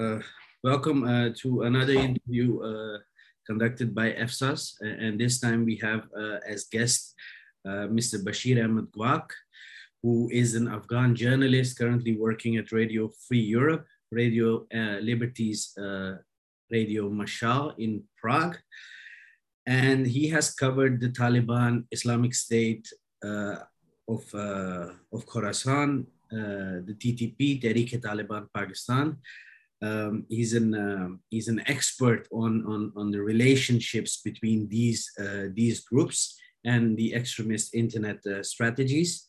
uh, welcome uh, to another interview uh, conducted by EFSAS. And this time we have uh, as guest uh, Mr. Bashir Ahmad Gwakh, who is an Afghan journalist currently working at Radio Free Europe, Radio uh, Liberties, Radio Mashaal in Prague. And he has covered the Taliban Islamic State of, of Khorasan, the TTP, Tehrik-e-Taliban Pakistan, um, he's an uh, he's an expert on, on on the relationships between these uh, these groups and the extremist internet uh, strategies.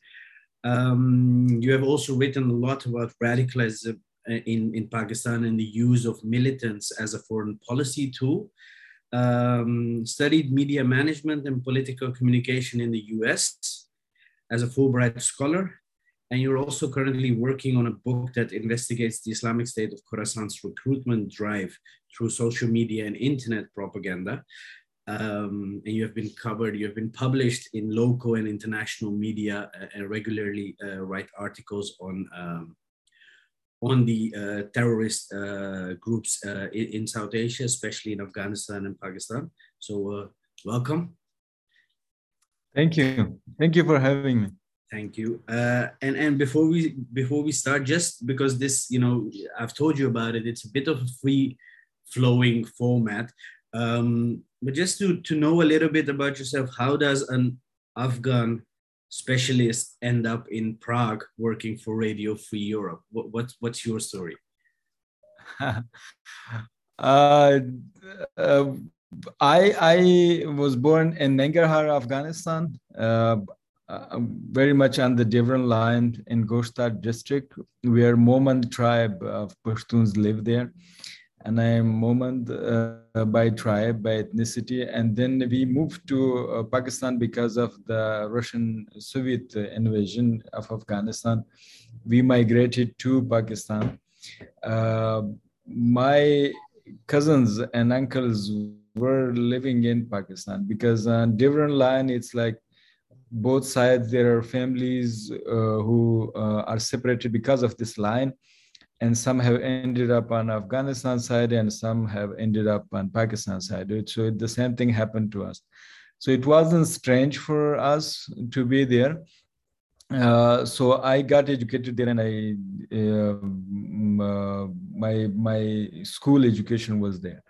Um, you have also written a lot about radicalism uh, in in Pakistan and the use of militants as a foreign policy tool. Um, studied media management and political communication in the U.S. as a Fulbright scholar and you're also currently working on a book that investigates the Islamic State of Khorasan's recruitment drive through social media and internet propaganda. Um, and you have been covered, you have been published in local and international media uh, and regularly uh, write articles on, um, on the uh, terrorist uh, groups uh, in, South Asia, especially in Afghanistan and Pakistan. So uh, welcome. Thank you. Thank you for having me. Thank you. Uh, and and before we before we start, just because this, you know, I've told you about it. It's a bit of a free flowing format. Um, but just to to know a little bit about yourself, how does an Afghan specialist end up in Prague working for Radio Free Europe? What, what what's your story? uh, uh, I I was born in Nangarhar, Afghanistan. Uh, uh, very much on the Durand line in Goshtad district, where Mohmand tribe of Pashtuns live there. And I am Mohmand uh, by tribe, by ethnicity. And then we moved to uh, Pakistan because of the Russian Soviet invasion of Afghanistan. We migrated to Pakistan. Uh, my cousins and uncles were living in Pakistan because on Durand line, it's like both sides there are families uh, who uh, are separated because of this line. And some have ended up on afghanistan side and some have ended up on pakistan side. So the same thing happened to us. So it wasn't strange for us to be there. Uh, so I got educated there, and I uh, uh, my my school education was there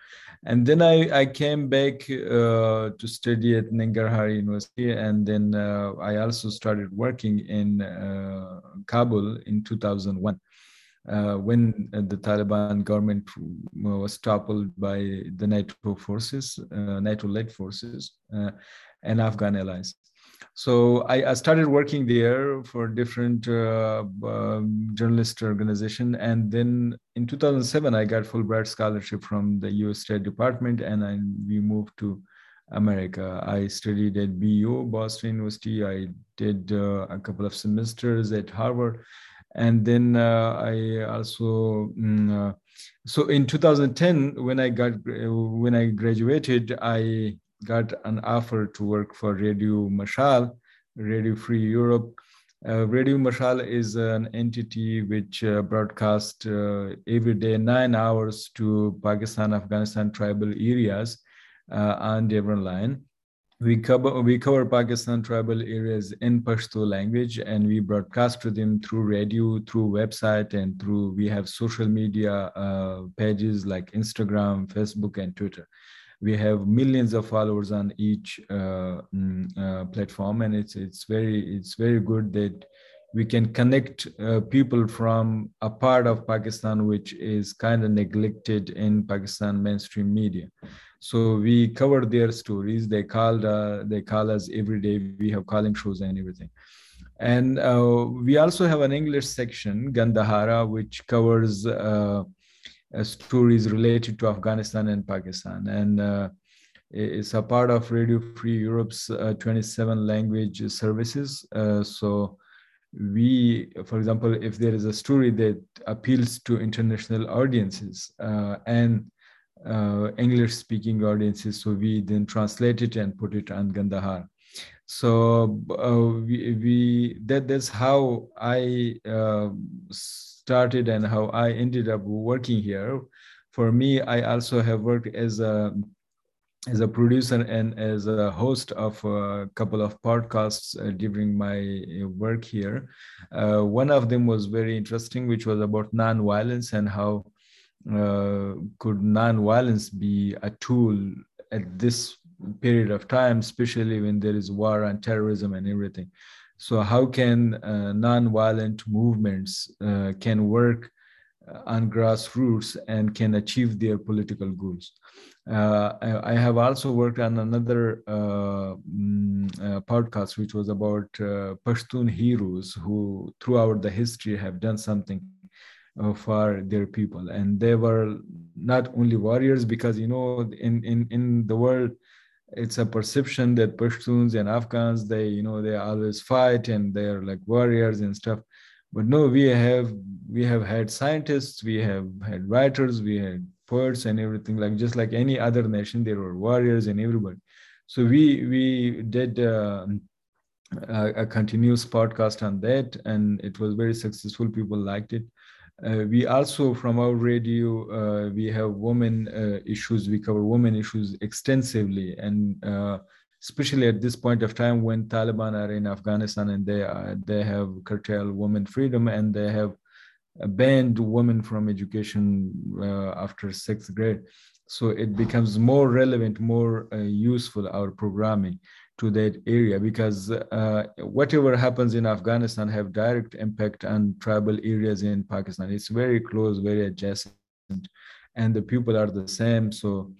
and then I, I came back uh, to study at Nangarhar University, and then uh, I also started working in uh, Kabul in 2001. Uh, when the Taliban government was toppled by the NATO forces, uh, NATO-led forces, uh, and Afghan allies so I, I, started working there for different uh, um, journalist organization. And then in 2007 i got fulbright scholarship from the us state department. And I, we moved to america. I studied at bu boston university. I did uh, a couple of semesters at harvard. And then uh, i also mm, uh, so in 2010 when i got when i graduated i got an offer to work for Radio Mashaal, Radio Free Europe. Uh, Radio Mashaal is an entity which uh, broadcasts uh, every day nine hours to Pakistan, Afghanistan tribal areas uh, on Durand line. We cover we cover Pakistan tribal areas in Pashto language, and we broadcast to them through radio, through website, and through we have social media uh, pages like Instagram, Facebook, and Twitter we have millions of followers on each uh, mm, uh, platform and it's it's very it's very good that we can connect uh, people from a part of pakistan which is kind of neglected in pakistan mainstream media. So we cover their stories. They called uh, they call us every day. We have calling shows and everything. And uh, we also have an english section gandhara which covers uh, stories related to Afghanistan and Pakistan. And uh, it's a part of Radio Free Europe's uh, 27 language services. so we, for example, if there is a story that appeals to international audiences and uh, English speaking audiences. So we then translate it and put it on Gandhara. So uh, we, we that that's how I uh, started and how I ended up working here. For me, I also have worked as a as a producer and as a host of a couple of podcasts uh, during my uh, work here. Uh, one of them was very interesting, which was about non-violence and how uh, could non-violence be a tool at this period of time, especially when there is war and terrorism and everything. So how can uh, non-violent movements uh, can work on grassroots and can achieve their political goals? Uh, I, I, have also worked on another uh, mm, uh, podcast, which was about uh, Pashtun heroes who, throughout the history, have done something uh, for their people, and they were not only warriors because you know, in in in the world, it's a perception that Pashtuns and Afghans, they you know, they always fight and they're like warriors and stuff. But no we have we have had scientists we have had writers we had poets and everything like just like any other nation there were warriors and everybody. So we we did uh, a, a, continuous podcast on that and it was very successful. People liked it uh, we also from our radio uh, we have women uh, issues. We cover women issues extensively. And uh, especially at this point of time when taliban are in afghanistan and they are, they have curtailed women freedom and they have banned women from education uh, after sixth grade. So it becomes more relevant, more uh, useful, our programming to that area because uh, whatever happens in Afghanistan have direct impact on tribal areas in Pakistan. It's very close, very adjacent, and the people are the same. So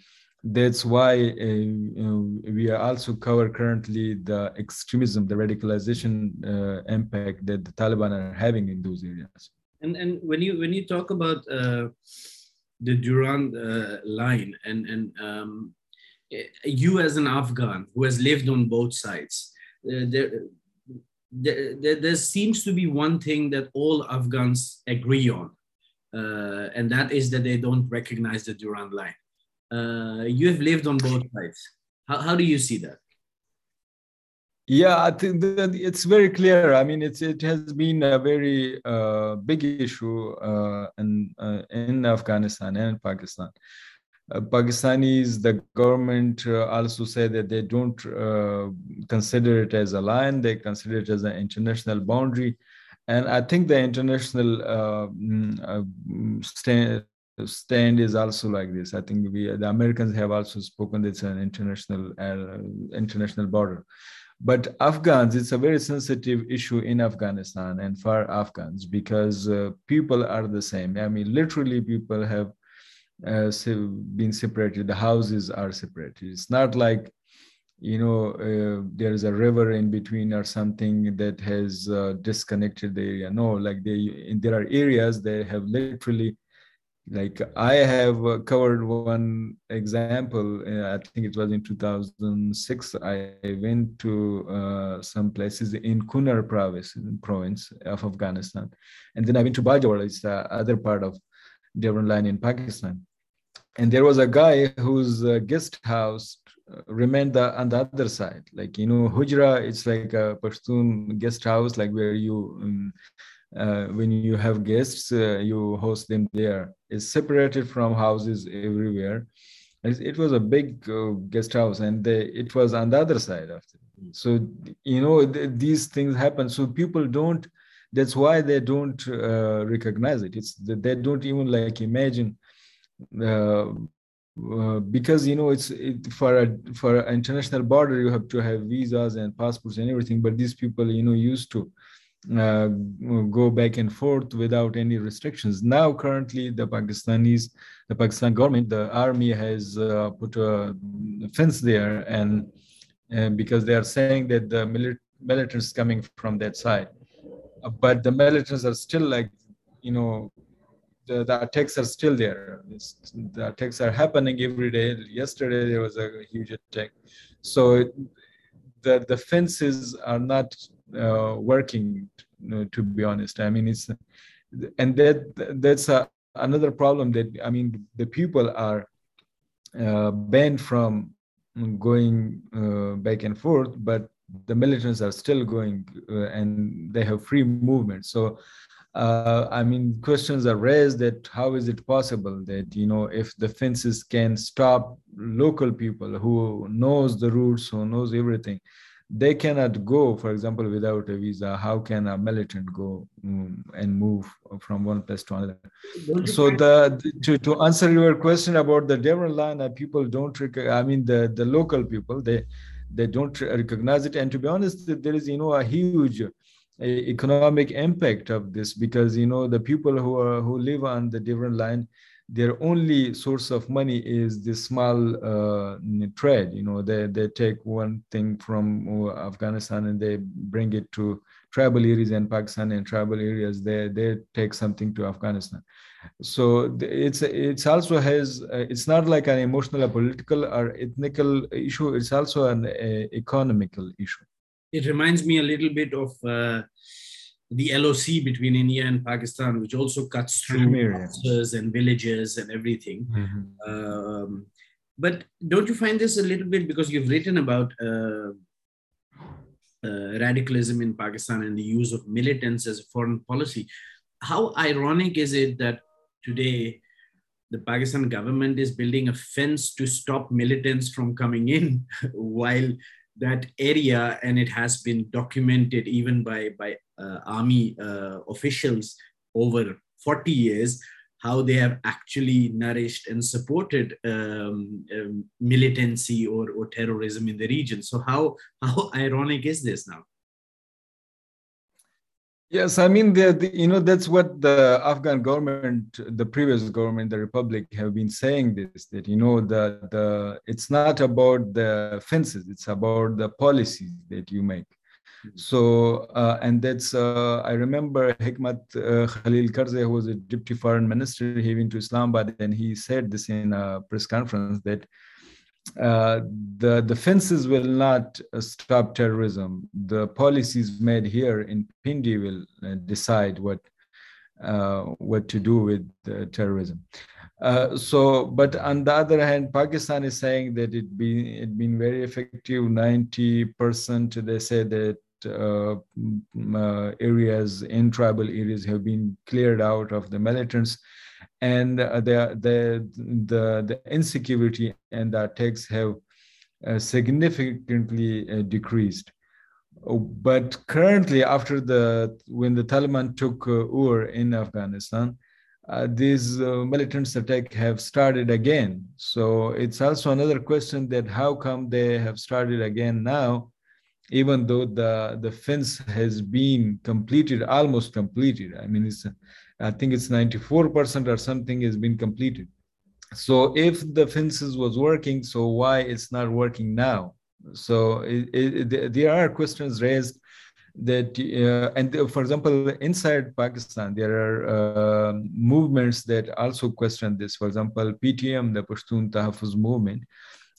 that's why uh, we also cover currently the extremism, the radicalization uh, impact that the Taliban are having in those areas. And and when you when you talk about uh, the Durand uh, line and and um, you as an Afghan who has lived on both sides, uh, there, there, there seems to be one thing that all Afghans agree on, uh, and that is that they don't recognize the Durand line. Uh, you have lived on both sides. How, how do you see that? Yeah, I think that it's very clear. I mean, it's it has been a very uh, big issue uh, in in Afghanistan and Pakistan. Uh, Pakistanis, the government uh, also said that they don't uh, consider it as a line; they consider it as an international boundary. And I think the international mm, stand stand is also like this. I think we the Americans have also spoken that it's an international international border. But Afghans, it's a very sensitive issue in Afghanistan and for Afghans because uh, people are the same. I mean, literally, people have uh, been separated. The houses are separated. It's not like, you know, uh, there's a river in between or something that has uh, disconnected the area. No, like they, there are areas that have literally like i have uh, covered one example uh, i think it was in 2006 i went to uh, some places in kunar province province of afghanistan and then i went to Bajaur it's the other part of Durand line in pakistan and there was a guy whose uh, guest house uh, remained the, on the other side like you know hujra it's like a pashtun guest house like where you um, uh, when you have guests, uh, you host them there. It's separated from houses everywhere. It, was a big uh, guest house, and they, it was on the other side it. So you know th- these things happen. So people don't. That's why they don't uh, recognize it. It's they don't even like imagine. Uh, uh, because you know it's it, for a for an international border you have to have visas and passports and everything but these people you know used to uh, go back and forth without any restrictions. Now, currently, the Pakistanis, the Pakistan government, the army has uh, put a fence there, and uh, because they are saying that the mili- militants coming from that side, but the militants are still like, you know, the, attacks are still there. It's, the attacks are happening every day. Yesterday there was a huge attack, so the the fences are not uh, working to be honest i mean it's and that that's a, another problem that i mean the people are uh, banned from going uh, back and forth but the militants are still going uh, and they have free movement so uh, I mean, questions are raised that how is it possible that you know if the fences can stop local people who knows the routes, who knows everything, they cannot go, for example, without a visa. How can a militant go um, and move from one place to another? So the, the, to, to answer your question about the Durand line, uh, people don't. I mean, the the local people they they don't recognize it. And to be honest, there is you know a huge uh, economic impact of this because you know the people who are who live on the Durand line their only source of money is the small uh, trade. You know, they, they take one thing from uh, Afghanistan and they bring it to tribal areas in Pakistan and tribal areas they they take something to Afghanistan. So it's it's also has uh, it's not like an emotional, or political, or ethnical issue. It's also an uh, economical issue. It reminds me a little bit of uh, the LOC between India and Pakistan, which also cuts through villages and villages and everything. Mm-hmm. Um, but don't you find this a little bit because you've written about uh, uh, radicalism in Pakistan and the use of militants as a foreign policy? How ironic is it that today the Pakistan government is building a fence to stop militants from coming in, while that area, and it has been documented even by by army uh, officials over 40 years how they have actually nourished and supported um, um, militancy or, or terrorism in the region. So how how ironic is this now? Yes, I mean, the, the, you know, that's what the Afghan government, the previous government, the republic, have been saying. This that you know, the the it's not about the fences; it's about the policies that you make. Mm-hmm. So, uh, and that's, uh, I remember Hikmat uh, Khalil Karzai, who was a deputy foreign minister, he went to Islamabad and he said this in a press conference that uh, the, the fences will not uh, stop terrorism. The policies made here in Pindi will uh, decide what, what to do with terrorism. Uh, so, but on the other hand, Pakistan is saying that it been it been very effective. Ninety percent, they say that uh, uh, areas in tribal areas have been cleared out of the militants and uh, the, the, the, the insecurity and the attacks have uh, significantly uh, decreased. Oh, but currently, after the when the Taliban took uh, Ur in Afghanistan, these militants attack have started again. So it's also another question that how come they have started again now, even though the, the fence has been completed, almost completed. I mean, it's, I think it's 94% or something has been completed. So if the fences was working, so why it's not working now? So it, it, there are questions raised that, uh, and for example, inside Pakistan, there are uh, movements that also question this. For example, PTM, the Pashtun Tahafuz movement,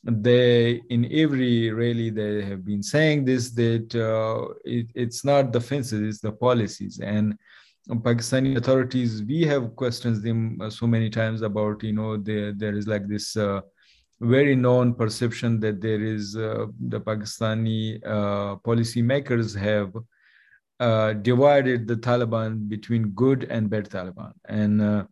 they in every rally they have been saying this that uh, it, it's not the fences it's the policies. And pakistani authorities we have questioned them uh, so many times about you know there there is like this uh, very known perception that there is uh, the pakistani uh, policy makers have uh, divided the taliban between good and bad taliban. And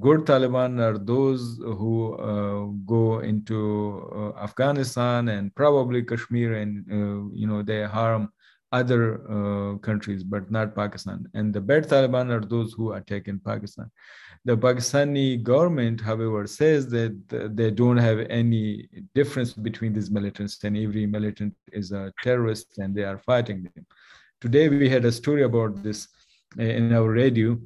good Taliban are those who uh, go into uh, Afghanistan and probably Kashmir, and uh, you know they harm other uh, countries, but not Pakistan. And the bad Taliban are those who attack in Pakistan. The Pakistani government, however, says that they don't have any difference between these militants, and every militant is a terrorist, and they are fighting them. Today we had a story about this uh, in our radio.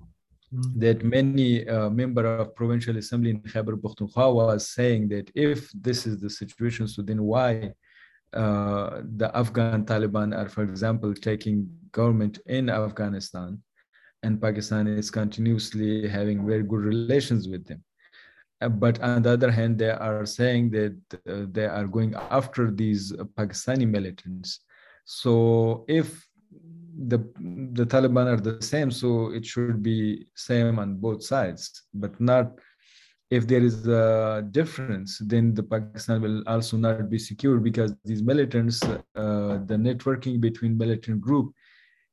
That many uh, member of provincial assembly in Khyber Pakhtunkhwa was saying that if this is the situation, so then why uh, the Afghan Taliban are, for example, taking government in Afghanistan, and Pakistan is continuously having very good relations with them. Uh, but on the other hand, they are saying that uh, they are going after these Pakistani militants. So if the the Taliban are the same, so it should be same on both sides, but not if there is a difference, then the Pakistan will also not be secure because these militants, uh, the networking between militant group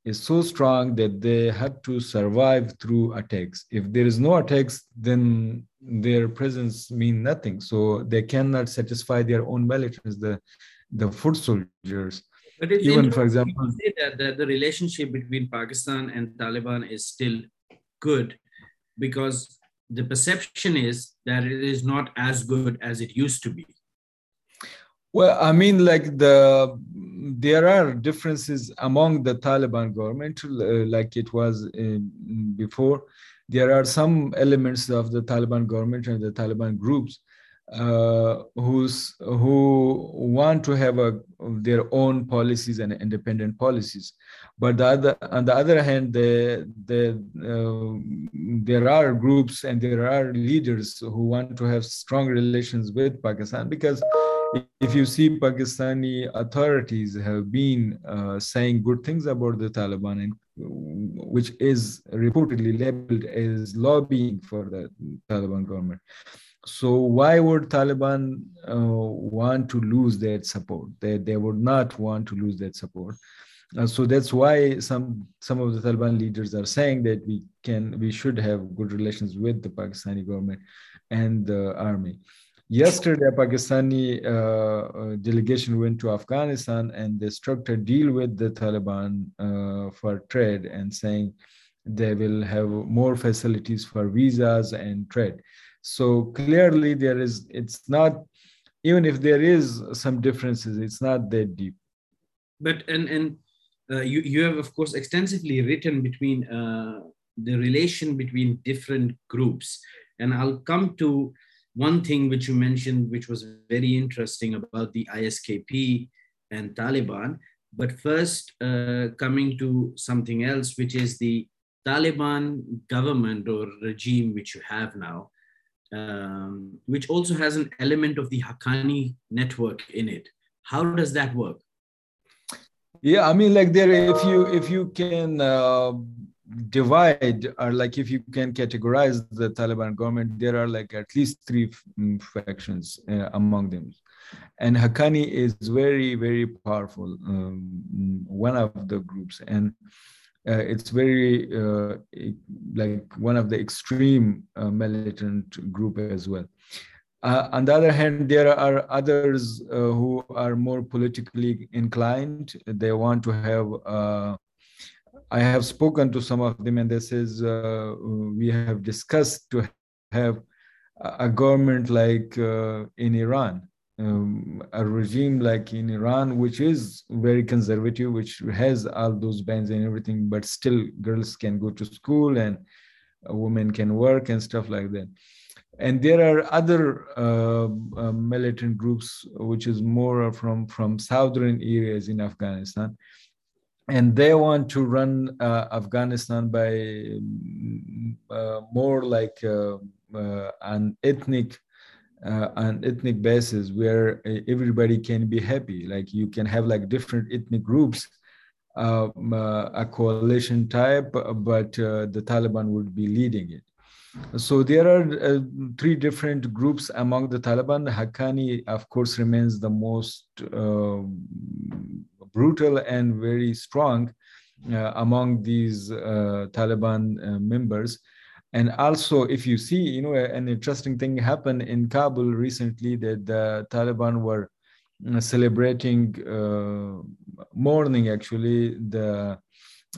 is so strong that they have to survive through attacks. If there is no attacks, then their presence mean nothing. So they cannot satisfy their own militants, the the foot soldiers. But it's even for example, that, that the relationship between Pakistan and Taliban is still good because the perception is that it is not as good as it used to be. Well, I mean, like the there are differences among the Taliban government, uh, like it was before. There are some elements of the Taliban government and the Taliban groups uh, who's who want to have a, their own policies and independent policies. But the other, on the other hand the, the, uh, there are groups and there are leaders who want to have strong relations with pakistan because if you see pakistani authorities have been uh, saying good things about the taliban and which is reportedly labeled as lobbying for the taliban government so why would Taliban uh, want to lose that support? They, they would not want to lose that support. Uh, so that's why some some of the Taliban leaders are saying that we can we should have good relations with the Pakistani government and the army. Yesterday, a Pakistani uh, uh delegation went to Afghanistan and they struck a deal with the Taliban uh, for trade and saying they will have more facilities for visas and trade so clearly there is it's not even if there is some differences it's not that deep. But and and uh, you you have of course extensively written between uh, the relation between different groups. And i'll come to one thing which you mentioned which was very interesting about the iskp and taliban. But first uh, coming to something else which is the taliban government or regime which you have now um, which also has an element of the Haqqani network in it. How does that work? Yeah, I mean, like there, if you if you can uh, divide or like if you can categorize the Taliban government, there are like at least three mm, factions uh, among them, and Haqqani is very very powerful, um, one of the groups, and uh, it's very uh, like one of the extreme uh, militant group as well. Uh, on the other hand, there are others uh, who are more politically inclined. They want to have. Uh, I have spoken to some of them, and this is we have discussed to have a government like in Iran, um, a regime like in Iran, which is very conservative, which has all those bans and everything, but still girls can go to school and women can work and stuff like that. And there are other uh, uh, militant groups, which is more from, from southern areas in Afghanistan. And they want to run uh, Afghanistan by um, uh, more like uh, uh, an ethnic uh, an ethnic basis where uh, everybody can be happy. Like you can have like different ethnic groups um, uh, a coalition type but uh, the taliban would be leading it. So there are uh, three different groups among the taliban. Haqqani of course remains the most uh, brutal and very strong among these taliban members and also if you see you know an interesting thing happened in kabul recently that the taliban were uh, celebrating uh, mourning actually the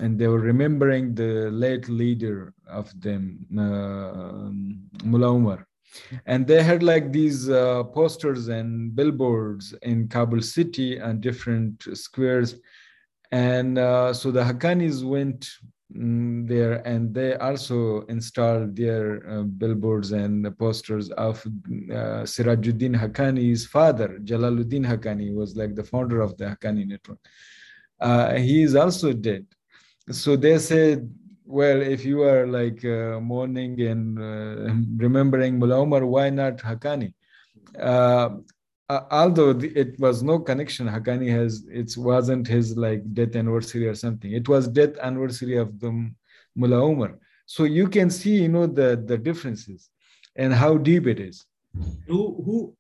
and they were remembering the late leader of them uh, mullah umar and they had like these uh, posters and billboards in kabul city and different squares. And uh, so the haqqanis went there and they also installed their uh, billboards and posters of uh, Sirajuddin Haqqani's father, Jalaluddin Haqqani, was like the founder of the Haqqani network. Uh, he is also dead. So they said, well, if you are like uh, mourning and uh, remembering Mullah Umar, why not Haqqani? Uh, although it was no connection haqqani has it wasn't his like death anniversary or something. It was death anniversary of the mullah umar so you can see you know the the differences and how deep it is. Who who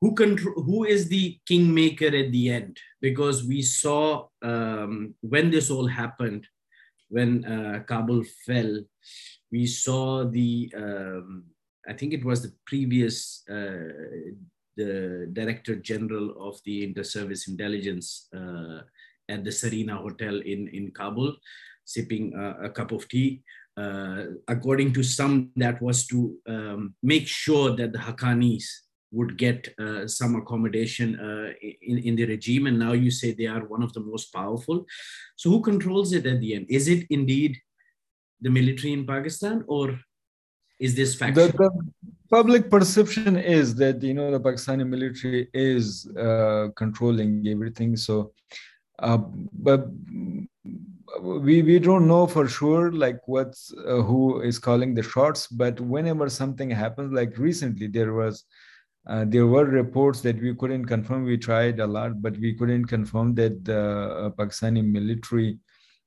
who control who is the kingmaker at the end? Because we saw um, when this all happened when uh, kabul fell we saw the um, i think it was the previous uh, the director general of the inter-service intelligence uh, at the Serena Hotel in, in Kabul, sipping a cup of tea. Uh, according to some, that was to um, make sure that the Haqqanis would get uh, some accommodation uh, in, in the regime. And now you say they are one of the most powerful. So who controls it at the end? Is it indeed the military in Pakistan or is this factual? The, the public perception is that, you know, the Pakistani military is uh, controlling everything. So, uh, but we we don't know for sure like what's uh, who is calling the shots but whenever something happens like recently there was uh, there were reports that we couldn't confirm. We tried a lot, but we couldn't confirm that the uh, Pakistani military,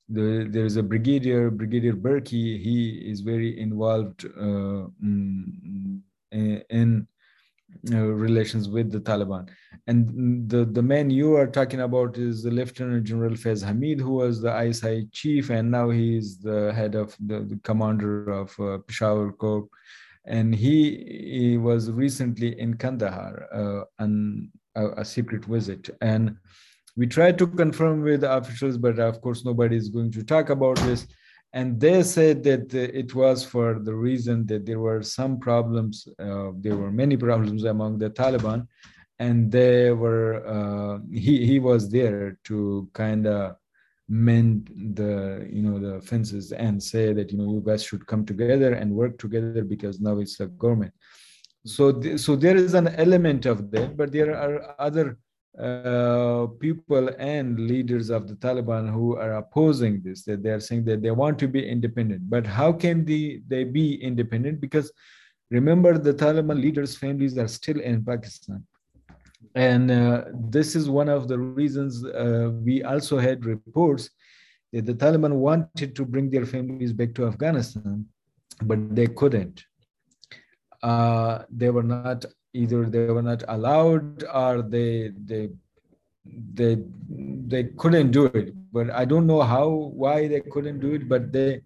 the, there's a brigadier, Brigadier Burki, he is very involved uh, mm, in uh, relations with the Taliban. And the, the man you are talking about is the Lieutenant General Faiz Hamid, who was the ISI chief, and now he is the head of the, the commander of uh, Peshawar Corps and he, he was recently in Kandahar uh, on a, a, secret visit. And we tried to confirm with the officials, but of course nobody is going to talk about this. And they said that it was for the reason that there were some problems, uh, there were many problems among the Taliban, and they were uh, he he was there to kind of mend the you know the fences and say that you know you guys should come together and work together because now it's the government so th- so there is an element of that but there are other uh, people and leaders of the taliban who are opposing this that they are saying that they want to be independent. But how can they they be independent? Because remember the taliban leaders families are still in pakistan. And uh, this is one of the reasons uh, we also had reports that the Taliban wanted to bring their families back to Afghanistan, but they couldn't. Uh, they were not either they were not allowed or they they they they couldn't do it. But I don't know how why they couldn't do it, but they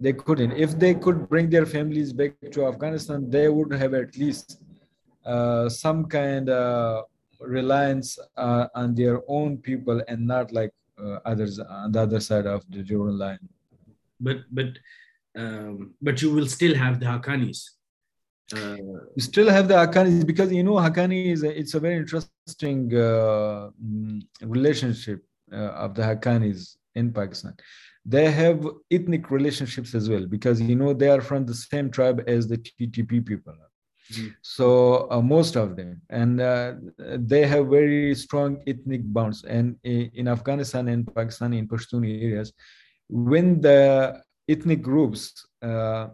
they couldn't. If they could bring their families back to Afghanistan, they would have at least uh, some kind of reliance uh, on their own people and not like uh, others on the other side of the Durand line. But but um, but you will still have the Haqqanis. Uh, you still have the Haqqani because you know Haqqani is a, it's a very interesting uh, mm, relationship uh, of the Haqqanis in Pakistan. They have ethnic relationships as well because you know they are from the same tribe as the TTP people. Mm. So uh, most of them, and uh, they have very strong ethnic bonds. And in, Afghanistan and Pakistan, in Pashtun areas, when the ethnic groups uh,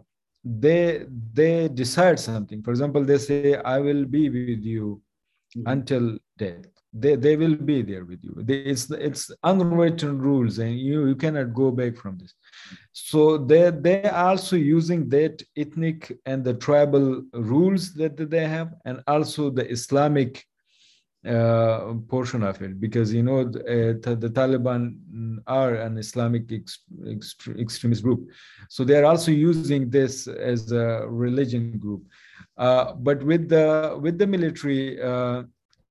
they they decide something, for example, they say, "I will be with you mm-hmm. until death." they, they will be there with you they, it's it's unwritten rules and you you cannot go back from this so they they're also using that ethnic and the tribal rules that they have and also the islamic uh, portion of it. Because you know uh, the Taliban are an Islamic ex, ex, extremist group, so they are also using this as a religion group. Uh, but with the with the military, uh,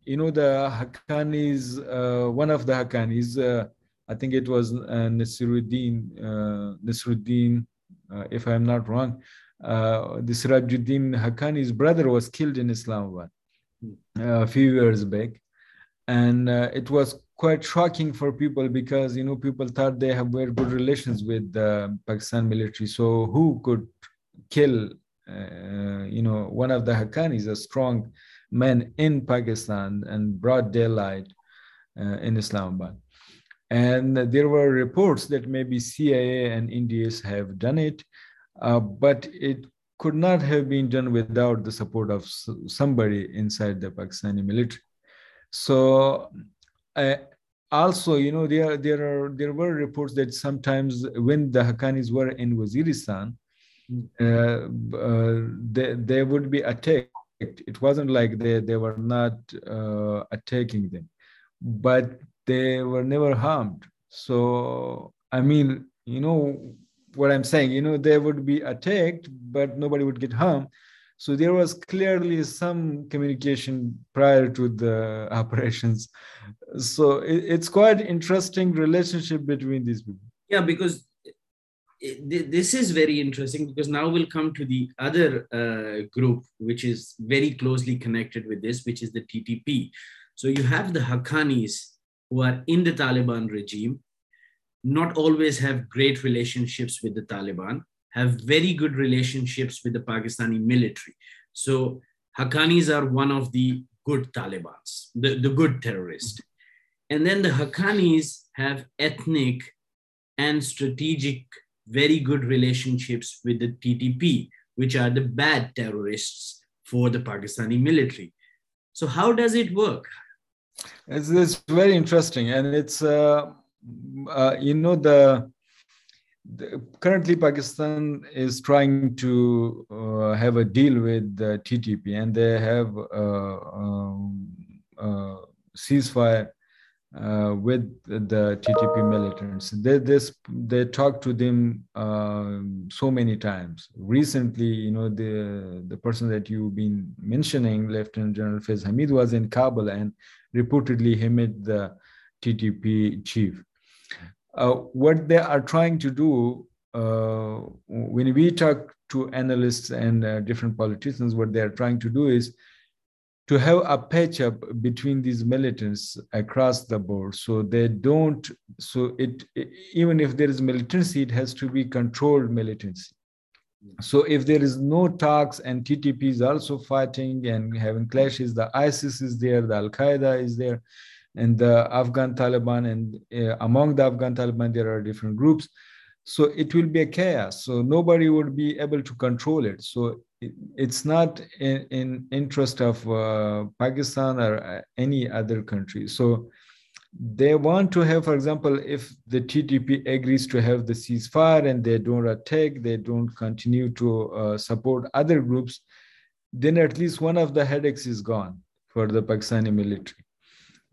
you know the Haqqanis, uh, one of the Haqqanis, I think it was Nasiruddin, Nasiruddin, if I'm not wrong, uh, the Sirajuddin Haqqani's brother was killed in Islamabad a few years back. And it was quite shocking for people because, you know, people thought they have very good relations with the Pakistan military. So who could kill, you know, one of the Haqqanis, a strong man in Pakistan and broad daylight uh, in Islamabad. And there were reports that maybe CIA and NDS have done it, uh, but it could not have been done without the support of somebody inside the Pakistani military. So, uh, also, you know, there there are there were reports that sometimes when the Haqqanis were in Waziristan, uh, uh, they, they would be attacked It wasn't like they, they were not uh, attacking them, but they were never harmed. So, I mean, you know what I'm saying, you know, they would be attacked, but nobody would get harmed. So there was clearly some communication prior to the operations. So it, it's quite interesting relationship between these people. Yeah, because this is very interesting because now we'll come to the other uh, group which is very closely connected with this which is the ttp so you have the haqqanis who are in the taliban regime not always have great relationships with the taliban have very good relationships with the pakistani military so haqqanis are one of the good talibans the, the good terrorist and then the haqqanis have ethnic and strategic very good relationships with the TTP, which are the bad terrorists for the Pakistani military. So, how does it work? It's, it's very interesting, and it's uh, uh, you know the, the, currently Pakistan is trying to uh, have a deal with the TTP, and they have uh, um, uh, ceasefire uh, with the TTP militants. They this they talked to them uh, so many times. Recently, you know, the the person that you've been mentioning, Lieutenant General Faiz Hamid, was in Kabul and reportedly he met the TTP chief. Uh, what they are trying to do uh, when we talk to analysts and uh, different politicians, what they are trying to do is to have a patch up between these militants across the board. So they don't so it, even if there is militancy it has to be controlled militancy. So if there is no talks and ttp is also fighting and having clashes the isis is there the al-qaeda is there and the afghan taliban and uh, among the afghan taliban there are different groups. So it will be a chaos. So nobody would be able to control it. So it's not in, in interest of uh, pakistan or uh, any other country. So they want to have for example if the ttp agrees to have the ceasefire and they don't attack they don't continue to uh, support other groups then at least one of the headaches is gone for the pakistani military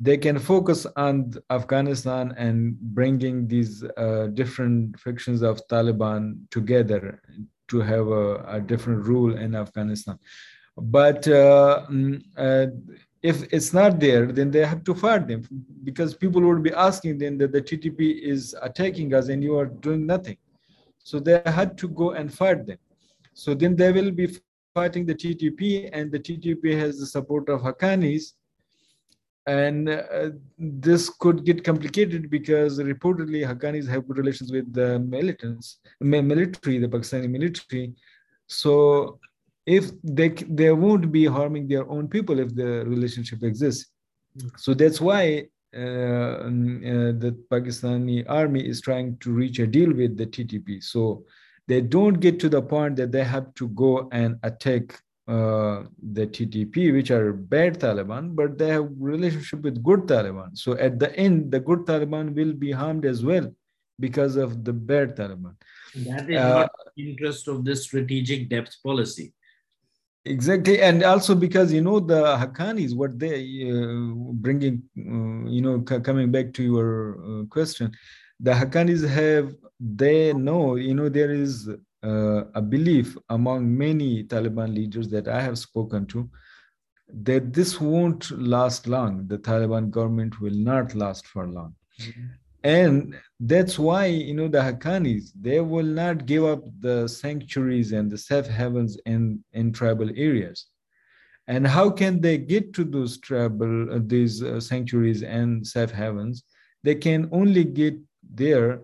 they can focus on Afghanistan and bringing these uh, different factions of Taliban together to have a, a different rule in Afghanistan. But uh, mm, uh, if it's not there, then they have to fight them because people would be asking them that the TTP is attacking us and you are doing nothing. So they had to go and fight them. So then they will be fighting the TTP, and the TTP has the support of Haqqanis and uh, this could get complicated because reportedly Haqqanis have good relations with the militants, military, the Pakistani military. So if they they won't be harming their own people if the relationship exists. So that's why uh, uh, the Pakistani army is trying to reach a deal with the TTP. So they don't get to the point that they have to go and attack uh, the TTP, which are bad Taliban, but they have relationship with good Taliban. So at the end, the good Taliban will be harmed as well because of the bad Taliban. That is uh, not the interest of this strategic depth policy. Exactly, and also because you know the Haqqanis, what they uh, bringing, uh, you know, coming back to your uh, question, the Haqqanis have they know, you know, there is uh, a belief among many Taliban leaders that I have spoken to that this won't last long. The Taliban government will not last for long. Mm-hmm. And that's why, you know, the Haqqanis, they will not give up the sanctuaries and the safe havens in, in tribal areas. And how can they get to those tribal, uh, these uh, sanctuaries and safe havens? They can only get there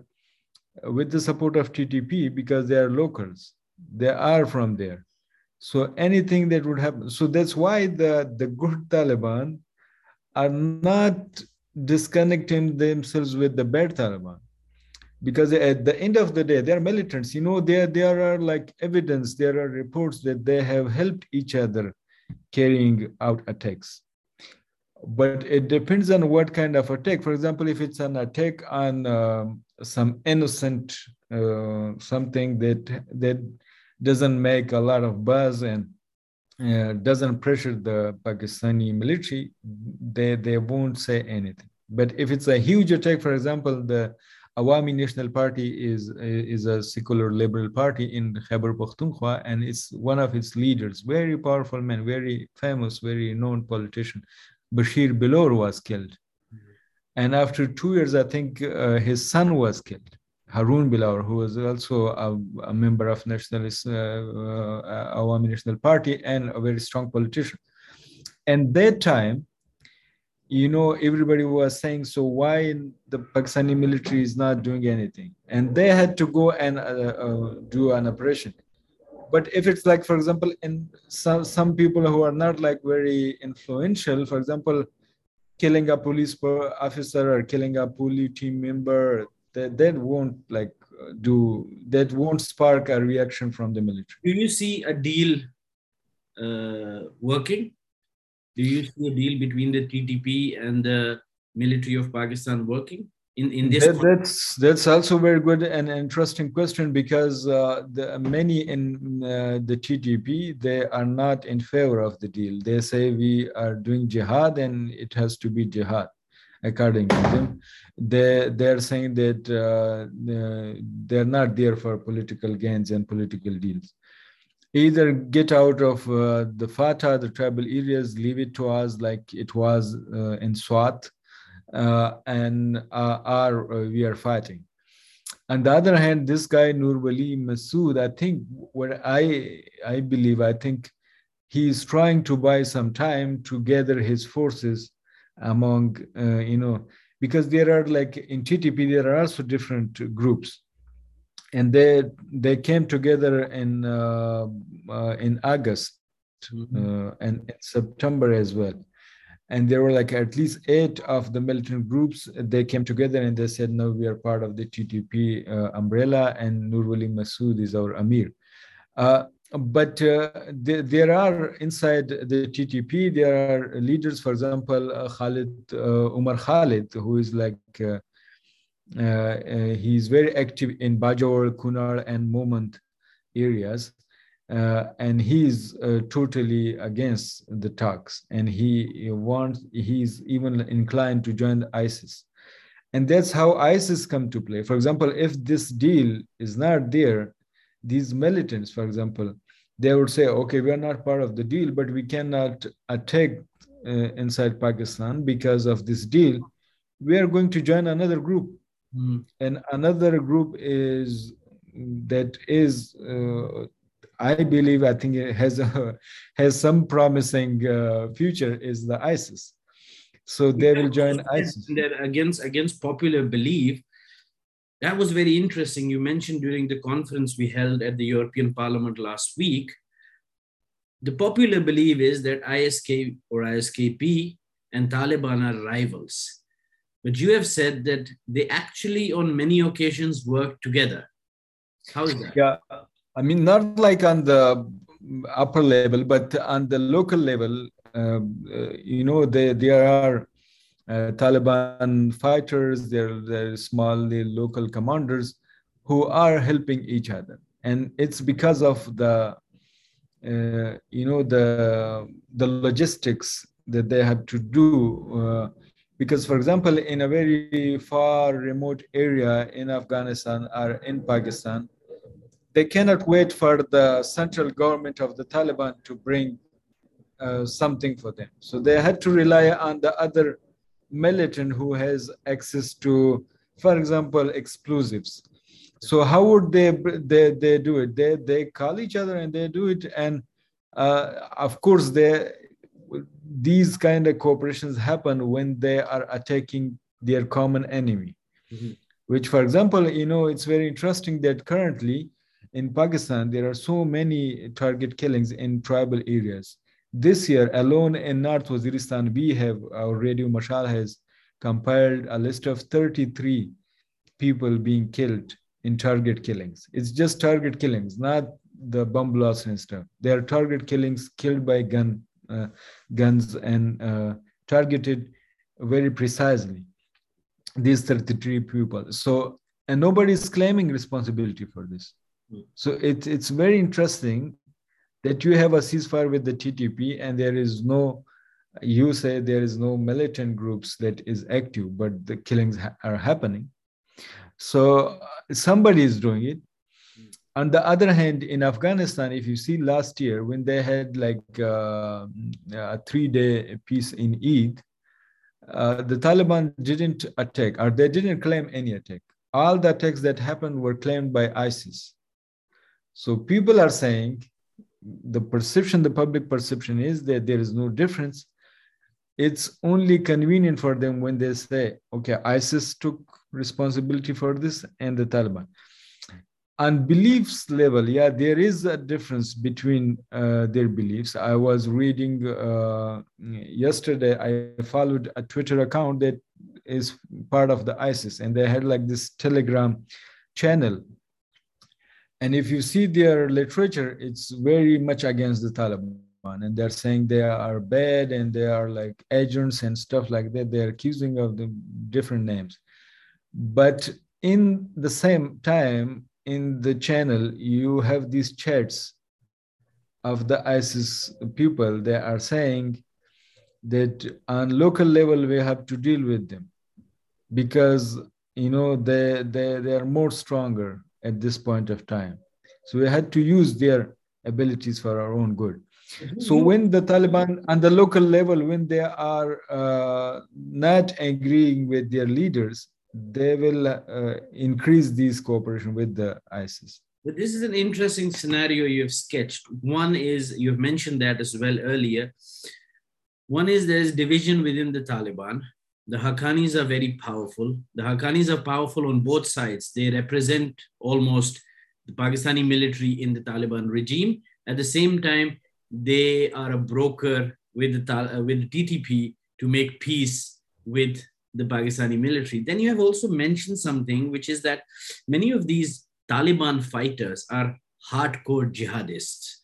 with the support of TTP because they are locals. They are from there. So anything that would happen. So that's why the, the good Taliban are not disconnecting themselves with the bad Taliban. Because at the end of the day, they're militants. You know, there, there are like evidence, there are reports that they have helped each other carrying out attacks but it depends on what kind of attack. For example, if it's an attack on um, some innocent uh, something that that doesn't make a lot of buzz and uh, doesn't pressure the Pakistani military, they, they won't say anything. But if it's a huge attack, for example, the Awami National Party is, is a secular liberal party in Khyber Pakhtunkhwa, and it's one of its leaders, very powerful man, very famous, very known politician, Bashir Bilour was killed. And after two years, I think uh, his son was killed. Harun Bilour, who was also a, a member of Nationalist uh, uh, Awami National Party and a very strong politician. And that time, you know, everybody was saying, so why the Pakistani military is not doing anything? And they had to go and uh, uh, do an operation. But if it's like, for example, in some, some people who are not like very influential, for example, killing a police officer or killing a police team member, that, that won't like do, that won't spark a reaction from the military. Do you see a deal uh, working? Do you see a deal between the TTP and the military of Pakistan working in, in this? That, that's that's also very good and interesting question because uh, the, many in uh, the TTP they are not in favor of the deal. They say we are doing jihad and it has to be jihad according to them. They they're saying that uh, they're not there for political gains and political deals either get out of uh, the FATA, the tribal areas, leave it to us like it was uh, in Swat, and uh, are uh, we are fighting. On the other hand, this guy Nur Wali Masood, I think what I I believe, I think he is trying to buy some time to gather his forces among uh, you know because there are like in TTP there are also different groups and they they came together in uh, uh, in August mm-hmm. uh, and in September as well. And there were like at least eight of the militant groups. They came together and they said, "No, we are part of the TTP uh, umbrella, and Nurwali Masood is our Amir." Uh, but uh, there, there, are inside the TTP, there are leaders, for example, Khalid Umar Khalid, who is like uh, uh, he's very active in Bajaur, Kunar, and Mohmand areas. Uh, and he's uh, totally against the talks and he wants he's even inclined to join isis. And that's how isis come to play. For example if this deal is not there these militants for example they would say okay we are not part of the deal but we cannot attack uh, inside pakistan because of this deal. We are going to join another group. Mm. And another group is that is, uh, I believe, I think it has a, has some promising uh, future is the ISIS. So they will join ISIS. That against against popular belief, that was very interesting. You mentioned during the conference we held at the European Parliament last week. The popular belief is that ISK or ISKP and Taliban are rivals but you have said that they actually, on many occasions, work together. How is that? Yeah, I mean, not like on the upper level, but on the local level, uh, you know, they, there are uh, Taliban fighters, there, there are small local commanders who are helping each other. And it's because of the, uh, you know, the, the logistics that they have to do uh, because for example in a very far remote area in afghanistan or in pakistan they cannot wait for the central government of the taliban to bring uh, something for them. So they had to rely on the other militant who has access to for example explosives. So how would they they, they do it? They they call each other and they do it. And uh, of course they these kind of cooperations happen when they are attacking their common enemy. Mm-hmm. which for example you know it's very interesting that currently in pakistan there are so many target killings in tribal areas this year alone in north waziristan we have our radio Mashaal has compiled a list of 33 people being killed in target killings it's just target killings not the bomb blasts and stuff they are target killings killed by gun uh, guns and uh, targeted very precisely these 33 people. So, and nobody is claiming responsibility for this. So it, it's very interesting that you have a ceasefire with the TTP and there is no, you say there is no militant groups that is active, but the killings ha- are happening. So somebody is doing it. On the other hand, in Afghanistan, if you see last year when they had like uh, a three-day peace in Eid, uh, the Taliban didn't attack or they didn't claim any attack. All the attacks that happened were claimed by ISIS. So people are saying the perception, the public perception is that there is no difference. It's only convenient for them when they say, okay, ISIS took responsibility for this and the Taliban. On beliefs level, yeah, there is a difference between uh, their beliefs. I was reading uh, yesterday, I followed a Twitter account that is part of the ISIS, and they had like this Telegram channel. And if you see their literature, it's very much against the Taliban. And they're saying they are bad and they are like agents and stuff like that. They're accusing of the different names. But in the same time, in the channel, you have these chats of the ISIS people. They are saying that on local level, we have to deal with them because, you know, they, they, they are more stronger at this point of time. So we had to use their abilities for our own good. So when the Taliban on the local level, when they are uh, not agreeing with their leaders, they will uh, increase this cooperation with the ISIS. But this is an interesting scenario you have sketched. One is you've mentioned that as well earlier. One is there's division within the Taliban. The Haqqanis are very powerful. The Haqqanis are powerful on both sides. They represent almost the Pakistani military in the Taliban regime. At the same time, they are a broker with the, uh, with the TTP to make peace with the Pakistani military. Then you have also mentioned something, which is that many of these Taliban fighters are hardcore jihadists.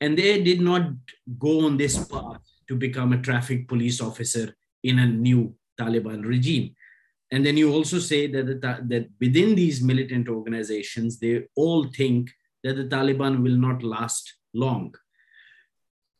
And they did not go on this path to become a traffic police officer in a new Taliban regime. And then you also say that, the, that within these militant organizations, they all think that the Taliban will not last long.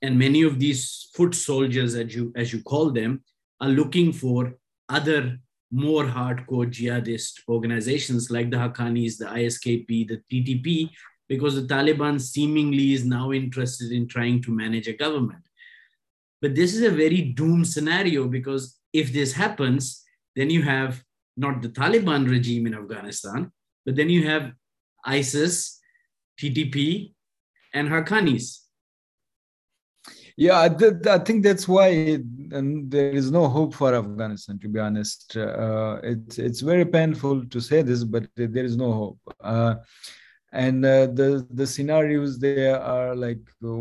And many of these foot soldiers, as you, as you call them, are looking for other more hardcore jihadist organizations like the Haqqanis, the ISKP, the TTP, because the Taliban seemingly is now interested in trying to manage a government. But this is a very doomed scenario because if this happens, then you have not the Taliban regime in Afghanistan, but then you have ISIS, TTP, and Haqqanis. Yeah, I, th- I think that's why there is no hope for Afghanistan. To be honest, uh, it's it's very painful to say this, but there is no hope. Uh, and uh, the the scenarios there are like uh,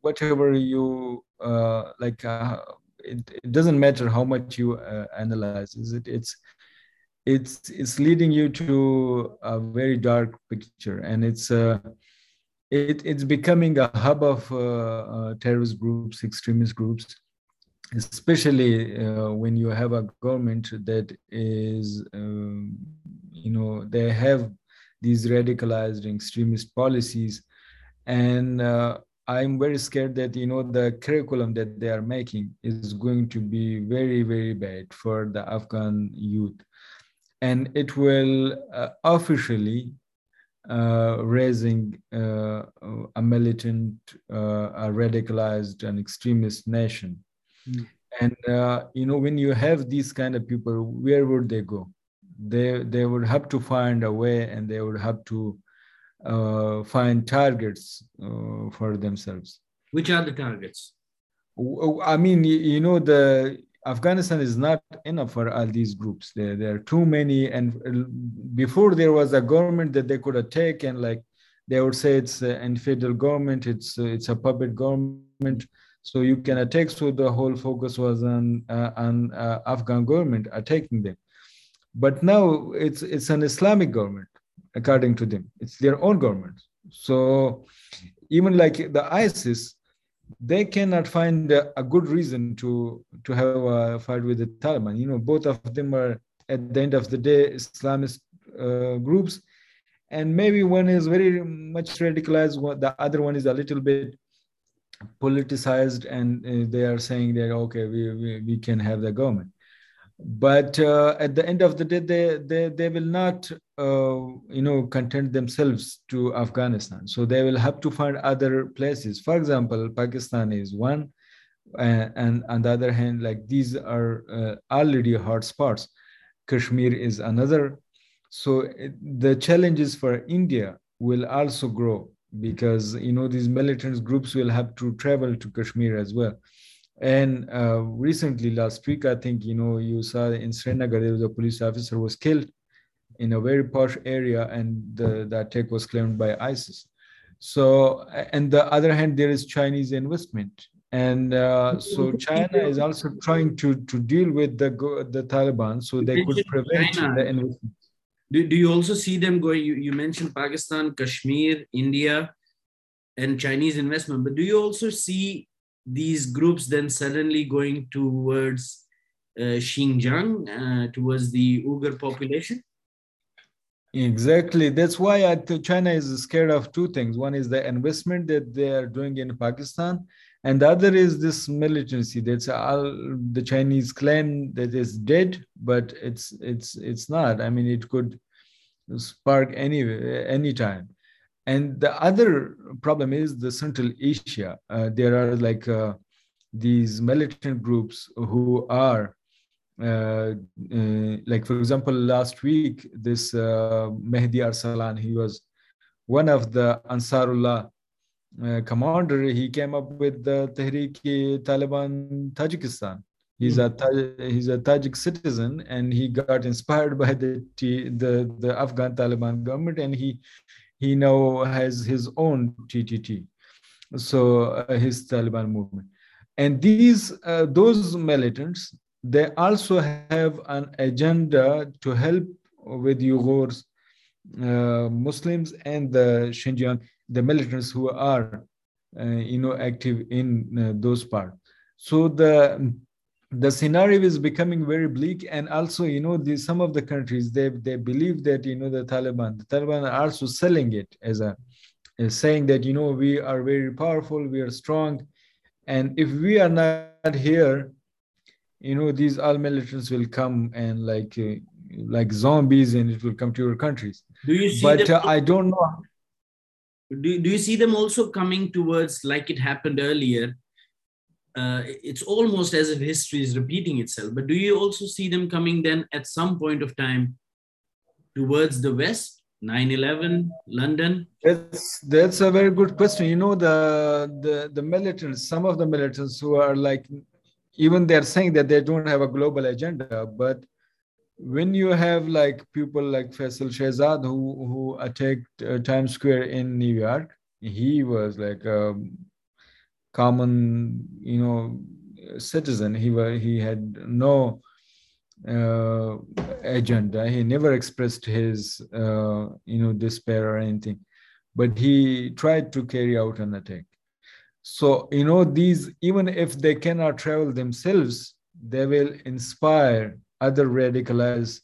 whatever you uh, like. Uh, it, it doesn't matter how much you analyze. Is it? It's it's it's leading you to a very dark picture, and it's it, it's becoming a hub of uh, uh, terrorist groups, extremist groups, especially uh, when you have a government that is, um, you know, they have these radicalized extremist policies. And uh, I'm very scared that, you know, the curriculum that they are making is going to be very, very bad for the Afghan youth. And it will uh, officially uh, raising uh, a militant, uh, a radicalized, and extremist nation. Mm. And uh, you know, when you have these kind of people, where would they go? They they would have to find a way, and they would have to find targets uh, for themselves. Which are the targets? I mean, you know, the Afghanistan is not enough for all these groups. There, there are too many. And before there was a government that they could attack, and like they would say it's an federal government, it's it's a puppet government, so you can attack. So the whole focus was on uh, on uh, Afghan government attacking them. But now it's it's an Islamic government, according to them. It's their own government. So even like the ISIS, they cannot find a, good reason to to have a fight with the Taliban. You know, both of them are at the end of the day Islamist uh, groups, and maybe one is very much radicalized the other one is a little bit politicized and uh, they are saying that okay we, we, we can have the government but uh, at the end of the day they they, they will not uh, you know content themselves to afghanistan. So they will have to find other places. For example pakistan is one uh, and on the other hand like these are uh, already hot spots. Kashmir is another. So it, the challenges for india will also grow because you know these militant groups will have to travel to kashmir as well. And uh, recently, last week, I think you know you saw in Srinagar there was a police officer was killed in a very posh area, and the, the attack was claimed by ISIS. So, and the other hand, there is Chinese investment, and uh, so China is also trying to to deal with the the Taliban so they could prevent China. the investment. Do, do you also see them going? You, you mentioned Pakistan, Kashmir, India, and Chinese investment, but do you also see these groups then suddenly going towards uh, Xinjiang, uh, towards the Uyghur population? Exactly. That's why China is scared of two things. One is the investment that they are doing in Pakistan, and the other is this militancy. That's all the Chinese claim that is dead, but it's it's it's not. I mean, it could spark any any time. And the other problem is the Central Asia. Uh, there are like uh, these militant groups who are, like for example, last week, this uh, Mehdi Arsalan, he was one of the Ansarullah uh, commander. He came up with the Tehreek Taliban Tajikistan. He's a he's a Tajik citizen, and he got inspired by the the the Afghan Taliban government, and he he now has his own TTT, so uh, his Taliban movement. And these, uh, those militants, they also have an agenda to help with Uyghurs, uh, Muslims, and the Xinjiang, the militants who are, uh, you know, active in uh, those parts. So the the scenario is becoming very bleak and also you know the, some of the countries they they believe that you know the taliban the taliban are also selling it as a saying that you know we are very powerful we are strong and if we are not here you know these all militants will come and like uh, like zombies and it will come to your countries do you see but uh, i don't know do, do you see them also coming towards like it happened earlier uh, it's almost as if history is repeating itself. But do you also see them coming then at some point of time towards the West? 9-11 london that's that's a very good question you know the the the militants some of the militants who are like even they're saying that they don't have a global agenda but when you have like people like Faisal Shehzad who who attacked uh, Times Square in New York he was like a common, you know, citizen. He was he had no uh, agenda. He never expressed his uh, you know despair or anything, but he tried to carry out an attack. So you know these even if they cannot travel themselves, they will inspire other radicalized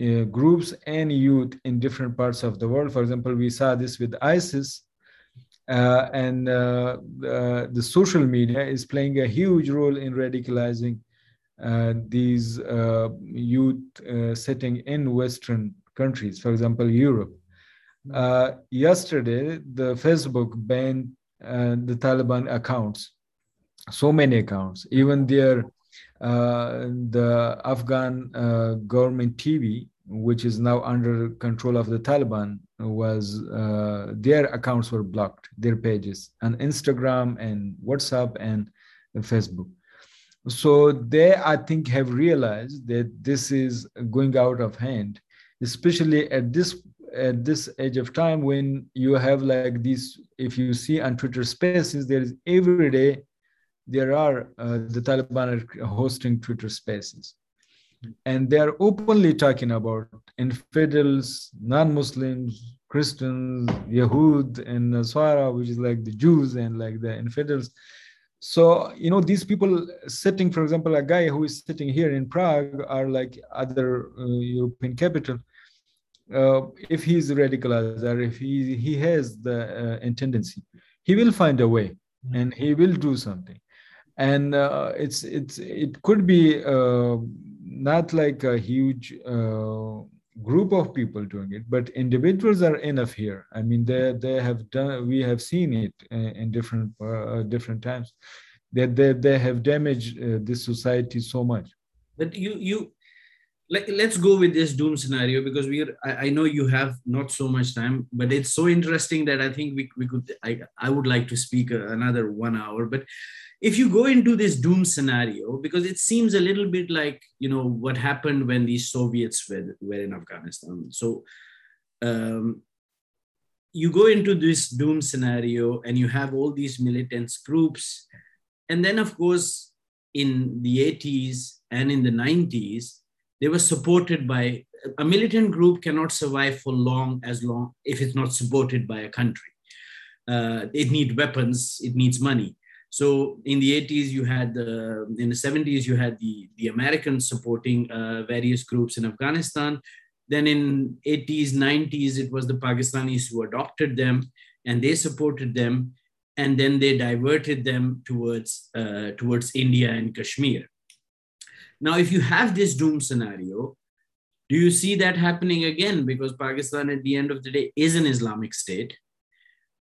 uh, groups and youth in different parts of the world. For example, we saw this with ISIS uh, and uh, uh, the social media is playing a huge role in radicalizing uh, these uh, youth uh, setting in Western countries, for example, Europe. yesterday, the Facebook banned the Taliban accounts, so many accounts, even their the Afghan government TV which is now under control of the Taliban, was uh, their accounts were blocked, their pages, on Instagram and WhatsApp and Facebook. So they, I think, have realized that this is going out of hand, especially at this at this age of time when you have like these. If you see on Twitter Spaces, there is every day there are uh, the Taliban are hosting Twitter Spaces and they are openly talking about infidels, non-Muslims, Christians, Yahud, and Nasara, which is like the Jews and like the infidels. So you know these people sitting, for example, a guy who is sitting here in Prague, are like other uh, European capital. Uh, if he's radicalized or if he he has the uh, tendency, he will find a way mm-hmm. and he will do something. And uh, it's it's it could be uh, not like a huge uh, group of people doing it, but individuals are enough here. I mean, they they have done. We have seen it in, in different uh, different times that they, they have damaged this society so much. But you you let's go with this doom scenario because we are I, I, know you have not so much time but it's so interesting that i think we, we could I, I would like to speak another one hour. But if you go into this doom scenario because it seems a little bit like you know what happened when the soviets were, were in afghanistan. So um, you go into this doom scenario and you have all these militant groups. And then of course in the 80s and in the 90s they were supported by a militant group cannot survive for long as long if it's not supported by a country. Uh, it needs weapons it needs money. So in the 80s you had the in the 70s you had the the americans supporting uh, various groups in afghanistan. Then in 80s 90s it was the pakistanis who adopted them and they supported them. And then they diverted them towards uh, towards india and kashmir now, if you have this doom scenario, do you see that happening again? Because Pakistan, at the end of the day, is an Islamic state.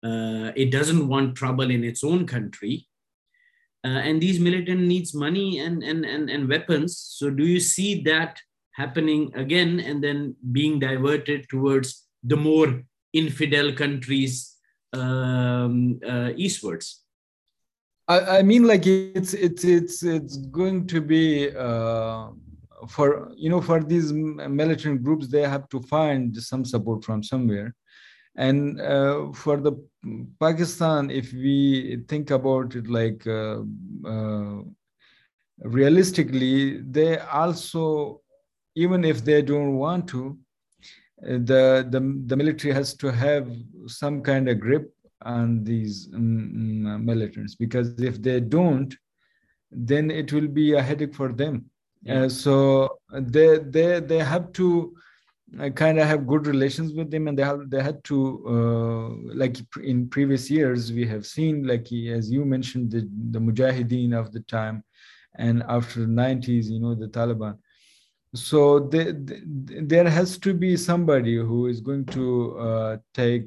Uh, it doesn't want trouble in its own country. Uh, and these militant needs money and, and, and, and weapons. So do you see that happening again and then being diverted towards the more infidel countries um, uh, eastwards? I, I mean, like it's it's it's it's going to be uh, for you know for these militant groups they have to find some support from somewhere, and uh, for the Pakistan, if we think about it like uh, uh, realistically, they also even if they don't want to, the the the military has to have some kind of grip on these um, militants because if they don't then it will be a headache for them. Yeah. uh, so they they they have to uh, kind of have good relations with them and they have they had to uh, like in previous years we have seen like as you mentioned the, the mujahideen of the time and after the 90s you know the taliban. So they, they, there has to be somebody who is going to uh, take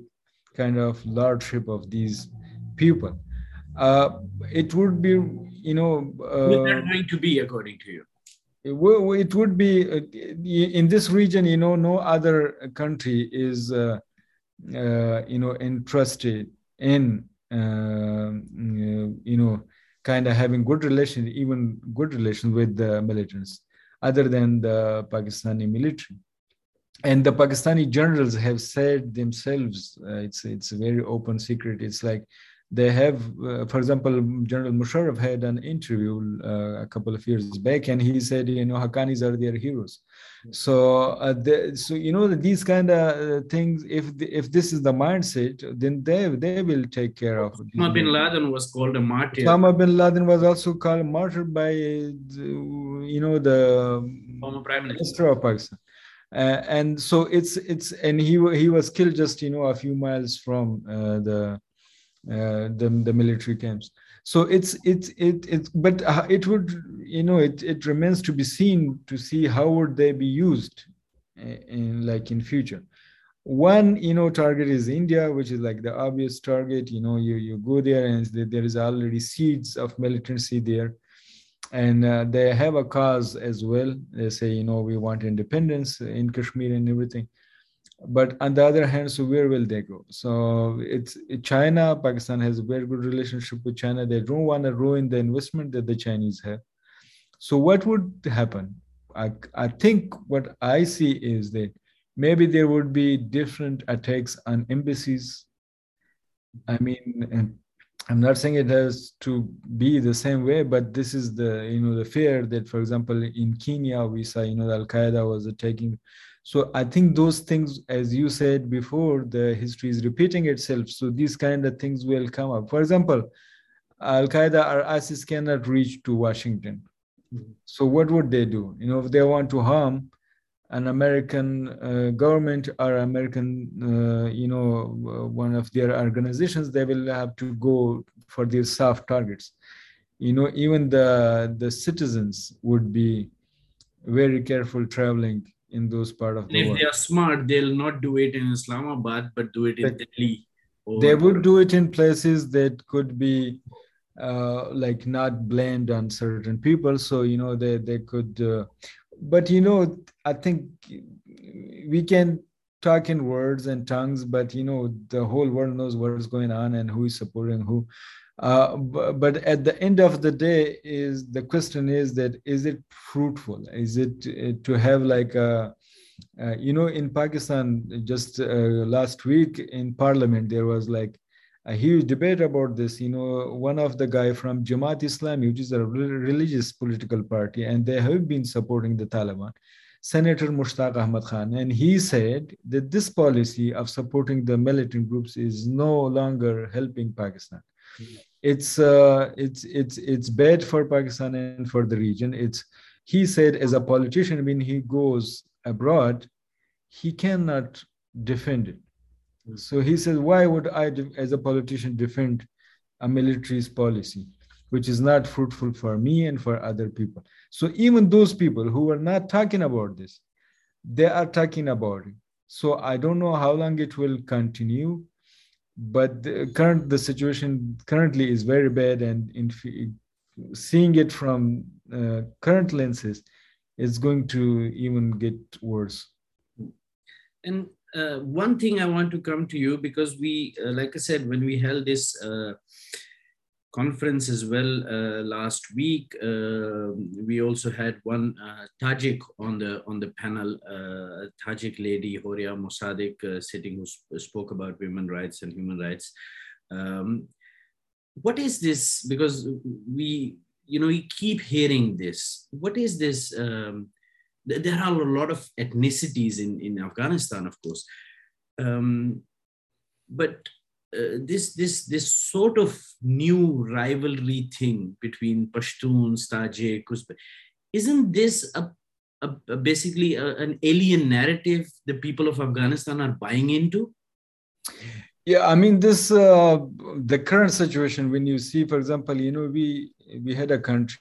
kind of lordship of these people. Uh, it would be, you know. Uh, that going to be, according to you? It would be uh, in this region, you know, no other country is, uh, uh, you know, interested in, uh, you know, kind of having good relations, even good relations with the militants, other than the Pakistani military and the Pakistani generals have said themselves, uh, it's it's a very open secret. It's like they have, uh, for example, General Musharraf had an interview uh, a couple of years back, and he said, you know, Haqqanis are their heroes. So, uh, the, so you know, these kind of uh, things. If the, if this is the mindset, then they they will take care of. Osama bin Laden was called a martyr. Osama bin Laden was also called martyr by, you know, the former prime minister of Pakistan. Uh, and so it's it's and he he was killed just you know a few miles from uh, the, uh, the the military camps. So it's it's it it's but it would you know it it remains to be seen to see how would they be used in like in future. One you know target is india which is like the obvious target. You know you you go there and there is already seeds of militancy there and uh, they have a cause as well. They say you know we want independence in kashmir and everything. But on the other hand so where will they go? So it's china pakistan has a very good relationship with china. They don't want to ruin the investment that the chinese have. So what would happen? I, I think what i see is that maybe there would be different attacks on embassies. I mean I'm not saying it has to be the same way, but this is the you know the fear that, for example, in Kenya we saw you know Al Qaeda was attacking. So I think those things, as you said before, the history is repeating itself. So these kind of things will come up. For example, Al Qaeda or ISIS cannot reach to Washington. Mm-hmm. So what would they do? You know, if they want to harm an American uh, government or American, uh, you know, uh, one of their organizations, they will have to go for these soft targets. You know, even the the citizens would be very careful traveling in those part of and the if world. they are smart, they'll not do it in Islamabad, but do it in They- Delhi. or- They would do it in places that could be uh, like not blamed on certain people. So you know they they could. But you know, I think we can talk in words and tongues, but you know the whole world knows what is going on and who is supporting who. Uh, but at the end of the day, is the question is that is it fruitful? Is it uh, to have like a uh, you know, in Pakistan, just uh, last week in Parliament, there was like a huge debate about this. You know, one of the guy from Jamaat Islami, which is a religious political party, and they have been supporting the Taliban, Senator Mushtaq Ahmad Khan, and he said that this policy of supporting the militant groups is no longer helping Pakistan. It's uh, it's it's it's bad for Pakistan and for the region. It's he said as a politician when he goes abroad, he cannot defend it. So he says, why would I, as a politician, defend a military's policy, which is not fruitful for me and for other people? So even those people who are not talking about this, they are talking about it. So I don't know how long it will continue, but the current the situation currently is very bad, and in seeing it from uh, current lenses, it's going to even get worse. And uh, one thing I want to come to you because we, uh, like I said, when we held this uh, conference as well uh, last week, uh, we also had one uh, Tajik on the on the panel, Tajik lady Horia uh, sitting who sp- spoke about women rights and human rights. Um, what is this? Because we, you know, we keep hearing this. What is this? Um, there are a lot of ethnicities in, in Afghanistan, of course. Um, but uh, this this this sort of new rivalry thing between Pashtuns, Tajik, Uzbek, isn't this a, a, a basically a, an alien narrative the people of Afghanistan are buying into? Yeah, I mean this uh, the current situation when you see, for example, you know, we we had a country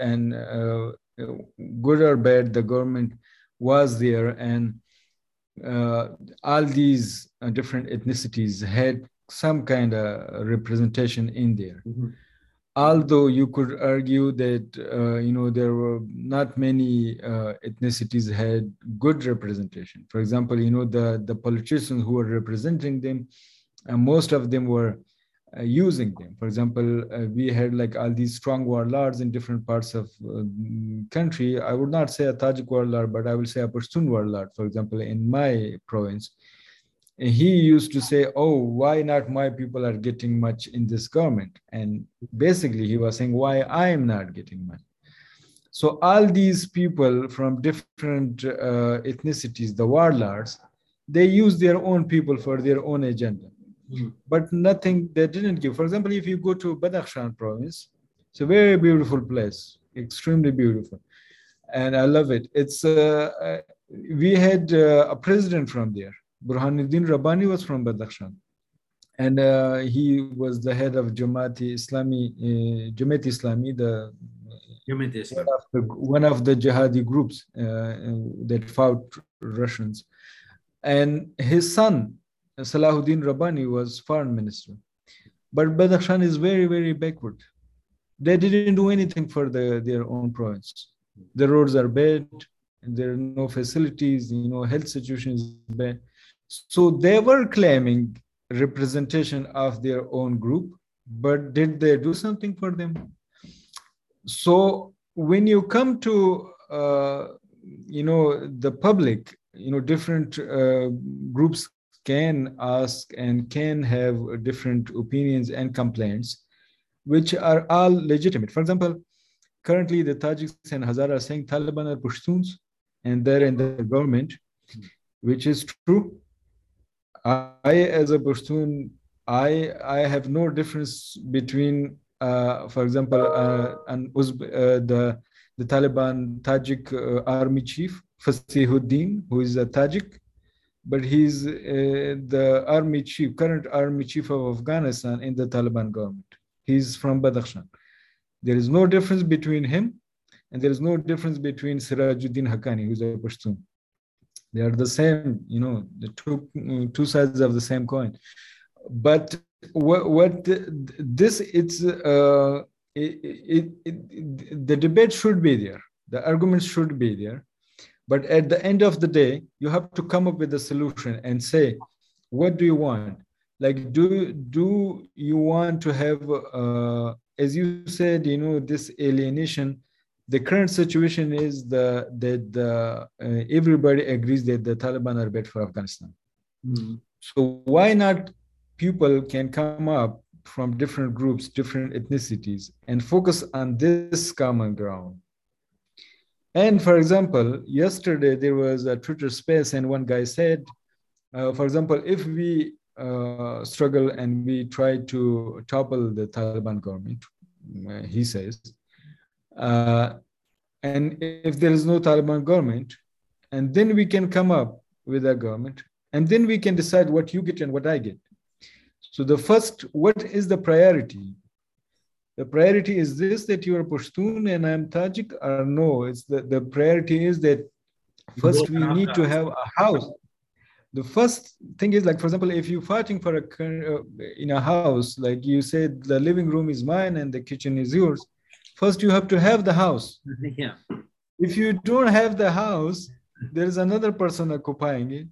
and uh, good or bad, the government was there, and uh, all these uh, different ethnicities had some kind of representation in there. Although you could argue that uh, you know there were not many uh, ethnicities had good representation. For example, you know the the politicians who were representing them, uh, most of them were uh, using them. For example, uh, we had like all these strong warlords in different parts of uh, country. I would not say a Tajik warlord, but I will say a Pashtun warlord. For example, in my province, and he used to say, "Oh, why not my people are getting much in this government?" And basically, he was saying, "Why I am not getting much." So all these people from different uh, ethnicities, the warlords, they use their own people for their own agenda but nothing they didn't give. For example, if you go to Badakhshan province, it's a very beautiful place, extremely beautiful, and I love it. It's uh, uh, we had uh, a president from there. Burhanuddin Rabbani was from Badakhshan, and uh, he was the head of Jamaati Islami, uh, Jamaat Islami, the Jamaat Islam. one of the, one of the jihadi groups uh, that fought Russians. And his son, Salahuddin Rabbani, was foreign minister. But Badakhshan is very, very backward. They didn't do anything for the, their own province. The roads are bad, and there are no facilities, you know, health situation is bad. So they were claiming representation of their own group, but did they do something for them? so when you come to uh, you know the public you know different uh, groups can ask and can have different opinions and complaints which are all legitimate. For example currently the tajiks and hazara are saying taliban are pashtuns and they're in the government which is true. I as a pashtun i i have no difference between uh, for example, uh, an Uzb- uh, the the Taliban Tajik uh, army chief, Fasihuddin, who is a Tajik, but he's uh, the army chief, current army chief of Afghanistan in the Taliban government. He's from Badakhshan. There is no difference between him and there is no difference between Sirajuddin Haqqani, who's a Pashtun. They are the same, you know, the two, two sides of the same coin. But what, what this, it's, uh, it, it, it, the debate should be there. The arguments should be there. But at the end of the day, you have to come up with a solution and say, what do you want? Like, do, do you want to have, uh, as you said, you know, this alienation the current situation is the, that the, uh, everybody agrees that the Taliban are bad for Afghanistan. Mm-hmm. So why not people can come up from different groups, different ethnicities, and focus on this common ground? And for example, yesterday there was a Twitter space, and one guy said, uh, for example, if we uh, struggle and we try to topple the Taliban government, uh, he says, uh, and if there is no Taliban government, and then we can come up with a government, and then we can decide what you get and what I get. So the first, what is the priority? The priority is this that you are Pashtun and I'm Tajik, or no? It's the, the priority is that first we need to have a house. The first thing is like, for example, if you're fighting for a uh, in a house, like you said, the living room is mine and the kitchen is yours first you have to have the house yeah if you don't have the house there is another person occupying it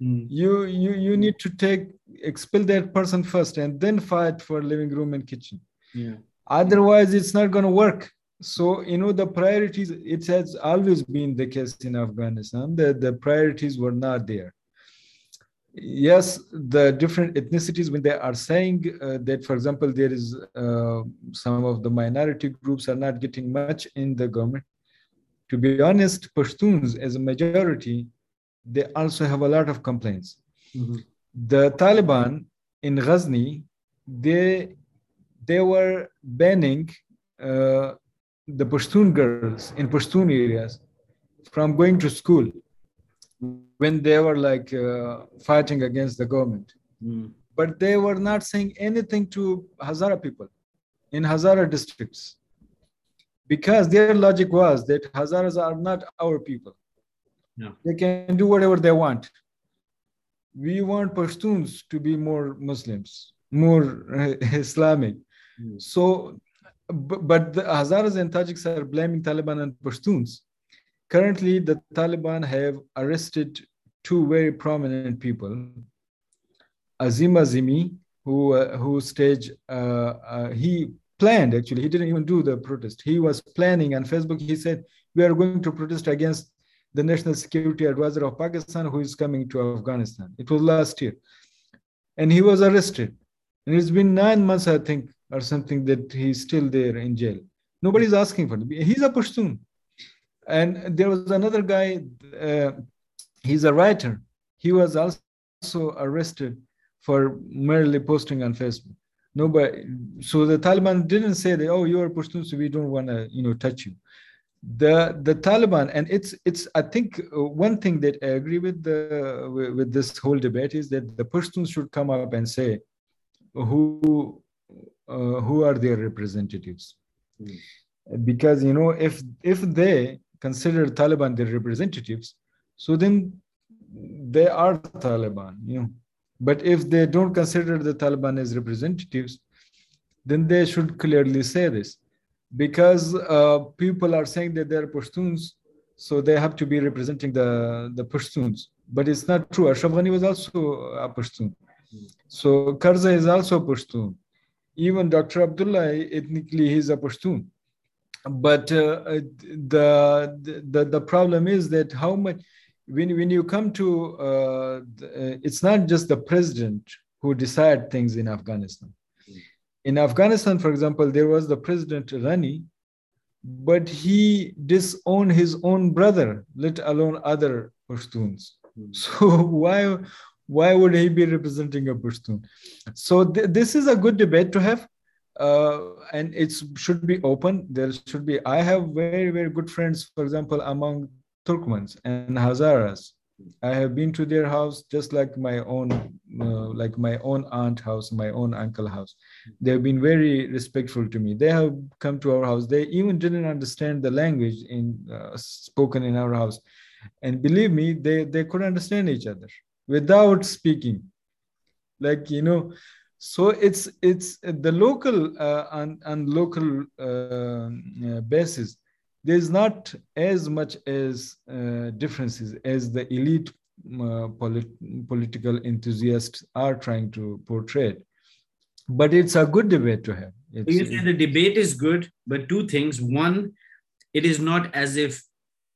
mm. you you you need to take expel that person first and then fight for living room and kitchen yeah otherwise it's not going to work so you know the priorities it has always been the case in afghanistan the, the priorities were not there yes, the different ethnicities, when they are saying uh, that, for example, there is uh, some of the minority groups are not getting much in the government. To be honest, Pashtuns as a majority, they also have a lot of complaints. Mm-hmm. The Taliban in Ghazni, they they were banning uh, the Pashtun girls in Pashtun areas from going to school when they were like uh, fighting against the government. Mm. But they were not saying anything to Hazara people in Hazara districts because their logic was that Hazaras are not our people. Yeah. They can do whatever they want. We want Pashtuns to be more Muslims, more Islamic. Mm. So, but the Hazaras and Tajiks are blaming Taliban and Pashtuns Currently, the Taliban have arrested two very prominent people. Azim Azimi, who uh, who staged, uh, uh, he planned actually, he didn't even do the protest. He was planning on Facebook. He said, "We are going to protest against the National Security Advisor of Pakistan, who is coming to Afghanistan." It was last year, and he was arrested. And it's been nine months, I think, or something, that he's still there in jail. Nobody's asking for him. He's a Pashtun. And there was another guy, uh, he's a writer. He was also arrested for merely posting on Facebook. Nobody, so the Taliban didn't say that, oh, you are Pashtun, so we don't want to, you know, touch you. The the Taliban, and it's it's I think uh, one thing that I agree with the with this whole debate is that the Pashtuns should come up and say who uh, who are their representatives, mm. because you know if if they consider Taliban their representatives, so then they are Taliban, you know. But if they don't consider the Taliban as representatives, then they should clearly say this. Because uh, people are saying that they're Pashtuns, so they have to be representing the, the Pashtuns. But it's not true. Ashraf Ghani was also a Pashtun. So Karzai is also a Pashtun. Even Dr. Abdullah, ethnically, he's a Pashtun but uh, uh, the, the the problem is that how much when when you come to uh, the, it's not just the president who decide things in Afghanistan. In Afghanistan, for example, there was the president Ghani, but he disowned his own brother, let alone other Pashtuns. Mm. So why why would he be representing a Pashtun? So th- this is a good debate to have uh, and it should be open. There should be. I have very very good friends, for example, among Turkmens and Hazaras. I have been to their house just like my own, uh, like my own aunt house, my own uncle house. They have been very respectful to me. They have come to our house. They even didn't understand the language in uh, spoken in our house, and believe me, they they could understand each other without speaking. Like you know, so it's it's the local uh, and, local uh, uh, basis. There's not as much as uh, differences as the elite uh, polit- political enthusiasts are trying to portray but it's a good debate to have. It's, you say the debate is good but two things. One it is not as if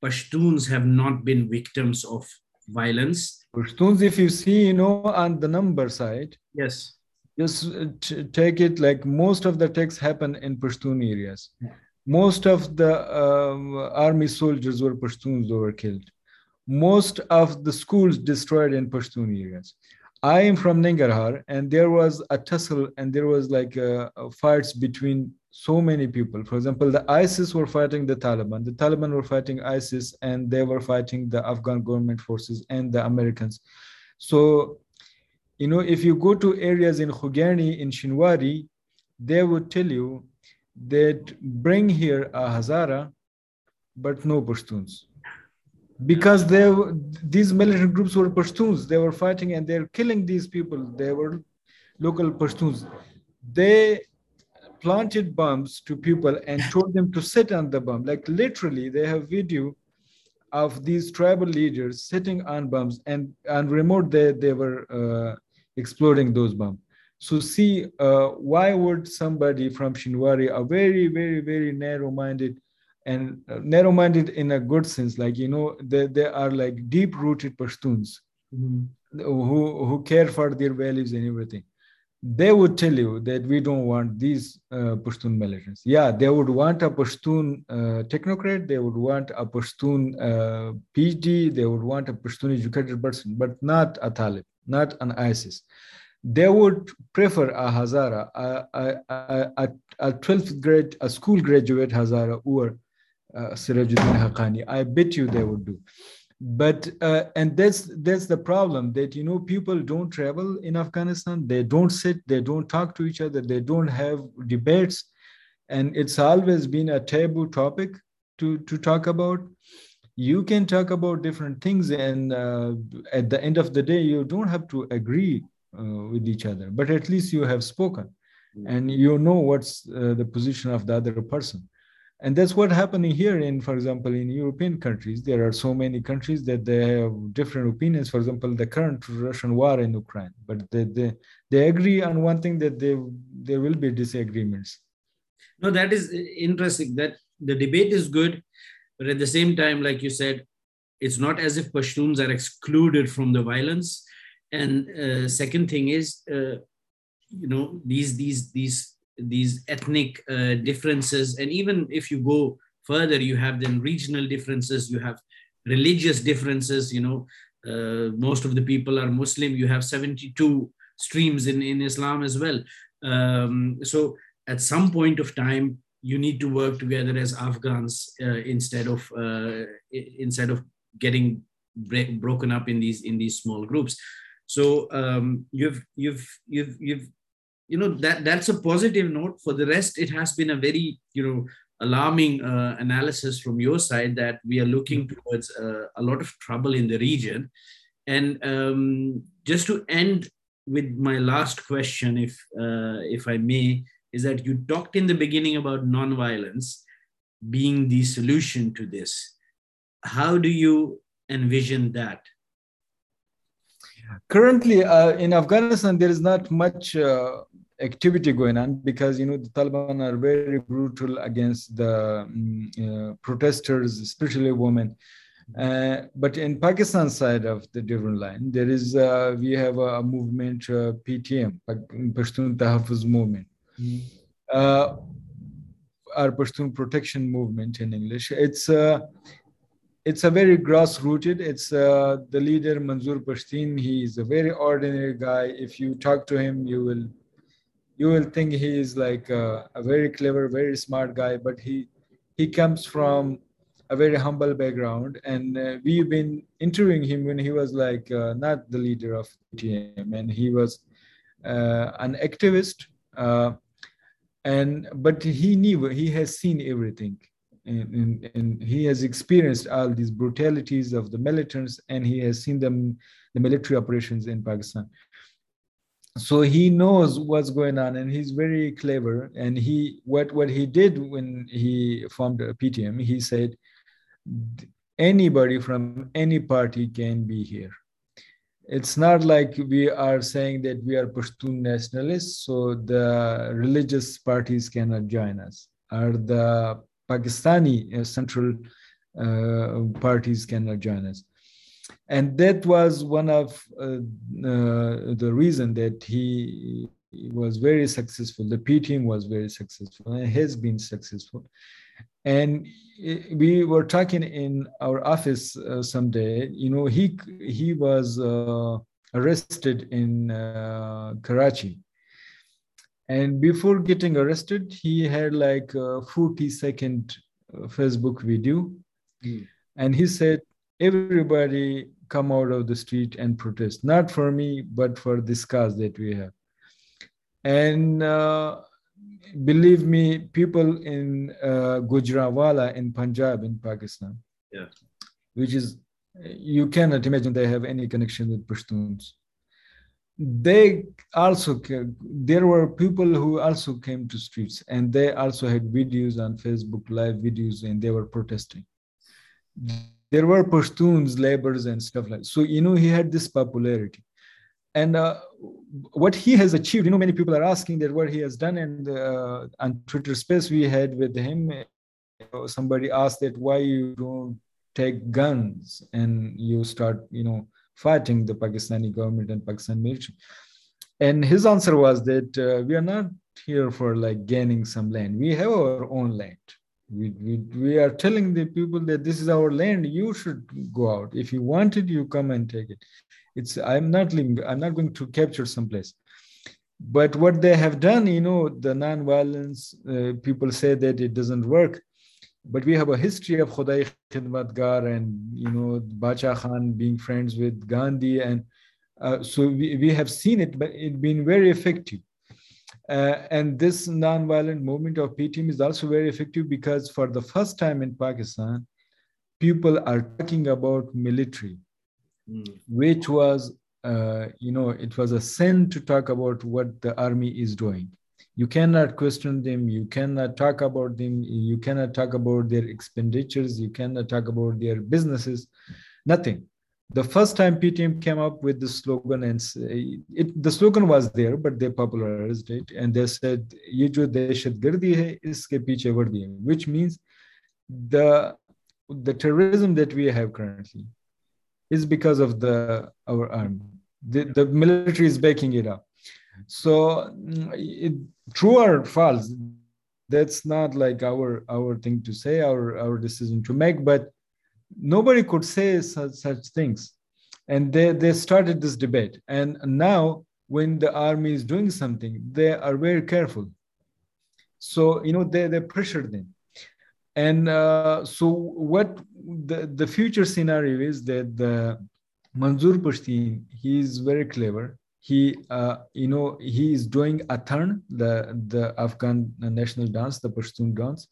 pashtuns have not been victims of violence pashtuns if you see you know on the number side yes just uh, take it like most of the attacks happen in Pashtun areas. Yeah. Most of the um, army soldiers were Pashtuns who were killed. Most of the schools destroyed in Pashtun areas. I am from Nangarhar, and there was a tussle and there was like uh, fights between so many people. For example, the ISIS were fighting the Taliban, the Taliban were fighting ISIS, and they were fighting the Afghan government forces and the Americans. So you know, if you go to areas in Khugani, in Shinwari, they would tell you that bring here a Hazara, but no Pashtuns. Because they, these militant groups were Pashtuns, they were fighting and they're killing these people. They were local Pashtuns. They planted bombs to people and told them to sit on the bomb. Like literally, they have video of these tribal leaders sitting on bombs and on remote they, they were uh, exploding those bombs. So see, uh, why would somebody from Shinwari, a very, very, very narrow-minded, and uh, narrow-minded in a good sense, like you know, they, they are like deep-rooted Pashtuns mm-hmm. who who care for their values and everything. They would tell you that we don't want these uh, Pashtun militants. Yeah, they would want a Pashtun uh, technocrat. They would want a Pashtun uh, PhD. They would want a Pashtun educated person, but not a Talib not an ISIS. They would prefer a Hazara, a, a, a, a 12th grade, a school graduate Hazara or uh, Sirajuddin Haqqani. I bet you they would do. But uh, and that's that's the problem that you know people don't travel in Afghanistan. They don't sit. They don't talk to each other. They don't have debates, and it's always been a taboo topic to to talk about you can talk about different things and uh, at the end of the day you don't have to agree uh, with each other but at least you have spoken mm-hmm. and you know what's uh, the position of the other person and that's what happening here in for example in european countries. There are so many countries that they have different opinions. For example the current russian war in ukraine. But they, they, they agree on one thing that they, there will be disagreements. No that is interesting that the debate is good but at the same time, like you said, it's not as if Pashtuns are excluded from the violence. And uh, second thing is, uh, you know, these these these these ethnic uh, differences, and even if you go further, you have then regional differences. You have religious differences. You know, uh, most of the people are Muslim. You have seventy-two streams in in Islam as well. Um, so at some point of time, you need to work together as Afghans uh, instead of uh, instead of getting break, broken up in these in these small groups. So um, you've you've you've you've you know that that's a positive note. For the rest, it has been a very you know alarming uh, analysis from your side that we are looking towards uh, a lot of trouble in the region. And um, just to end with my last question, if uh, if I may, is that you talked in the beginning about nonviolence being the solution to this. How do you envision that? Currently, uh, in Afghanistan, there is not much uh, activity going on because you know the Taliban are very brutal against the um, uh, protesters, especially women. Uh, but in Pakistan side of the Durand line, there is uh, we have a, movement uh, PTM, Pashtun Tahafuz movement, uh, our Pashtun protection movement in English. It's a, it's a very grassrooted. It's uh, the leader Manzoor Pashteen. He is a very ordinary guy. If you talk to him, you will you will think he is like a, a very clever, very smart guy, but he he comes from a very humble background, and uh, we've been interviewing him when he was like uh, not the leader of PTM, and he was uh, an activist, uh, and but he knew he has seen everything. And, and, and, he has experienced all these brutalities of the militants and he has seen them the military operations in pakistan. So he knows what's going on and he's very clever. And he what what he did when he formed a ptm he said anybody from any party can be here. It's not like we are saying that we are pashtun nationalists so the religious parties cannot join us. Or the pakistani uh, central uh, parties cannot join us. And that was one of uh, uh, the reason that he was very successful. The PTM was very successful and has been successful. And we were talking in our office uh, someday you know he he was uh, arrested in uh, karachi and before getting arrested he had like a 40 second uh, facebook video mm. and he said everybody come out of the street and protest, not for me, but for this cause that we have. And uh, believe me, people in uh, Gujranwala in Punjab, in Pakistan, yeah. which is, you cannot imagine they have any connection with Pashtuns. They also, there were people who also came to streets and they also had videos on Facebook, live videos, and they were protesting there were Pashtuns, laborers, and stuff like. So you know he had this popularity, and uh, what he has achieved. You know, many people are asking that what he has done, and uh, on Twitter Space we had with him. somebody asked that why you don't take guns and you start, you know, fighting the Pakistani government and Pakistan military. And his answer was that uh, we are not here for like gaining some land. We have our own land. We, we, we are telling the people that this is our land. You should go out. If you want it you come and take it. It's i'm not living i'm not going to capture someplace but what they have done you know the non-violence uh, people say that it doesn't work but we have a history of Khudai Khidmatgar and you know Bacha Khan being friends with Gandhi and uh, so we, we have seen it but it's been very effective uh, and this nonviolent movement of PTM is also very effective because for the first time in Pakistan, people are talking about military, mm. which was, uh, you know, it was a sin to talk about what the army is doing you cannot question them. You cannot talk about them. You cannot talk about their expenditures. You cannot talk about their businesses. Nothing. The first time ptm came up with the slogan and it, the slogan was there but they popularized it and they said jo hai iske hai which means the the terrorism that we have currently is because of the our army. The, the military is backing it up. So, it, true or false, that's not like our our thing to say, our our decision to make, but nobody could say such, such things. And they, they started this debate. And now, when the army is doing something, they are very careful. So, you know, they, they pressure them. And uh, so, what the, the future scenario is that the Manzoor Pashteen, he is very clever. He, uh, you know, he is doing Attan, the, the Afghan national dance, the Pashtun dance.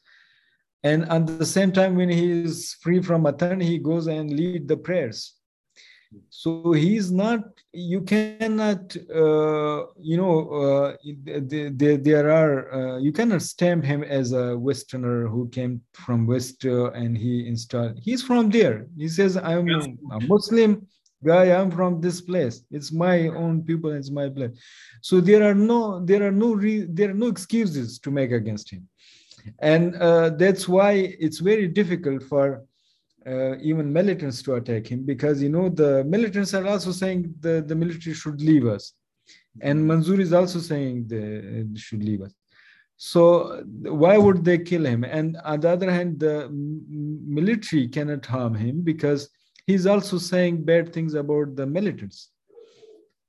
And at the same time when he is free from attan he goes and lead the prayers. So he's not you cannot uh, you know uh, there, there are uh, you cannot stamp him as a westerner who came from west uh, and he installed he's from there. He says i'm a muslim guy i'm from this place. It's my own people it's my place. So there are no there are no re, there are no excuses to make against him. And uh, that's why it's very difficult for uh, even militants to attack him because you know the militants are also saying the, the military should leave us. And manzoor is also saying they should leave us. So why would they kill him? And on the other hand the military cannot harm him because he's also saying bad things about the militants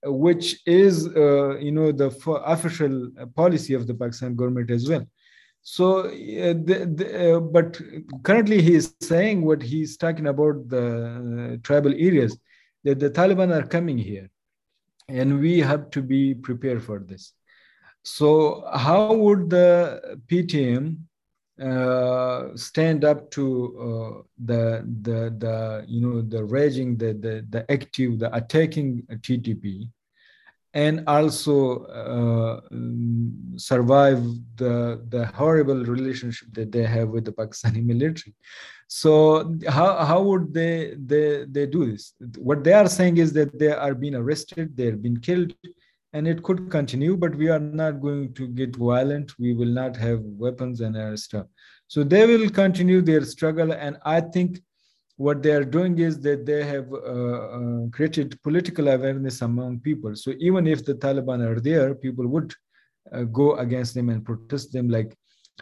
which is, uh, you know, the official policy of the Pakistan government as well. So, uh, the, the, uh, but currently he is saying what he's talking about the uh, tribal areas that the Taliban are coming here, and we have to be prepared for this. So, how would the PTM uh, stand up to uh, the the the you know the raging the the the active the attacking TTP and also uh, survive the the horrible relationship that they have with the Pakistani military. So how, how would they, they they do this? What they are saying is that they are being arrested, they are being killed, and it could continue. But we are not going to get violent. We will not have weapons and other stuff. So they will continue their struggle, and I think what they are doing is that they have uh, uh, created political awareness among people. So even if the Taliban are there, people would uh, go against them and protest them. Like,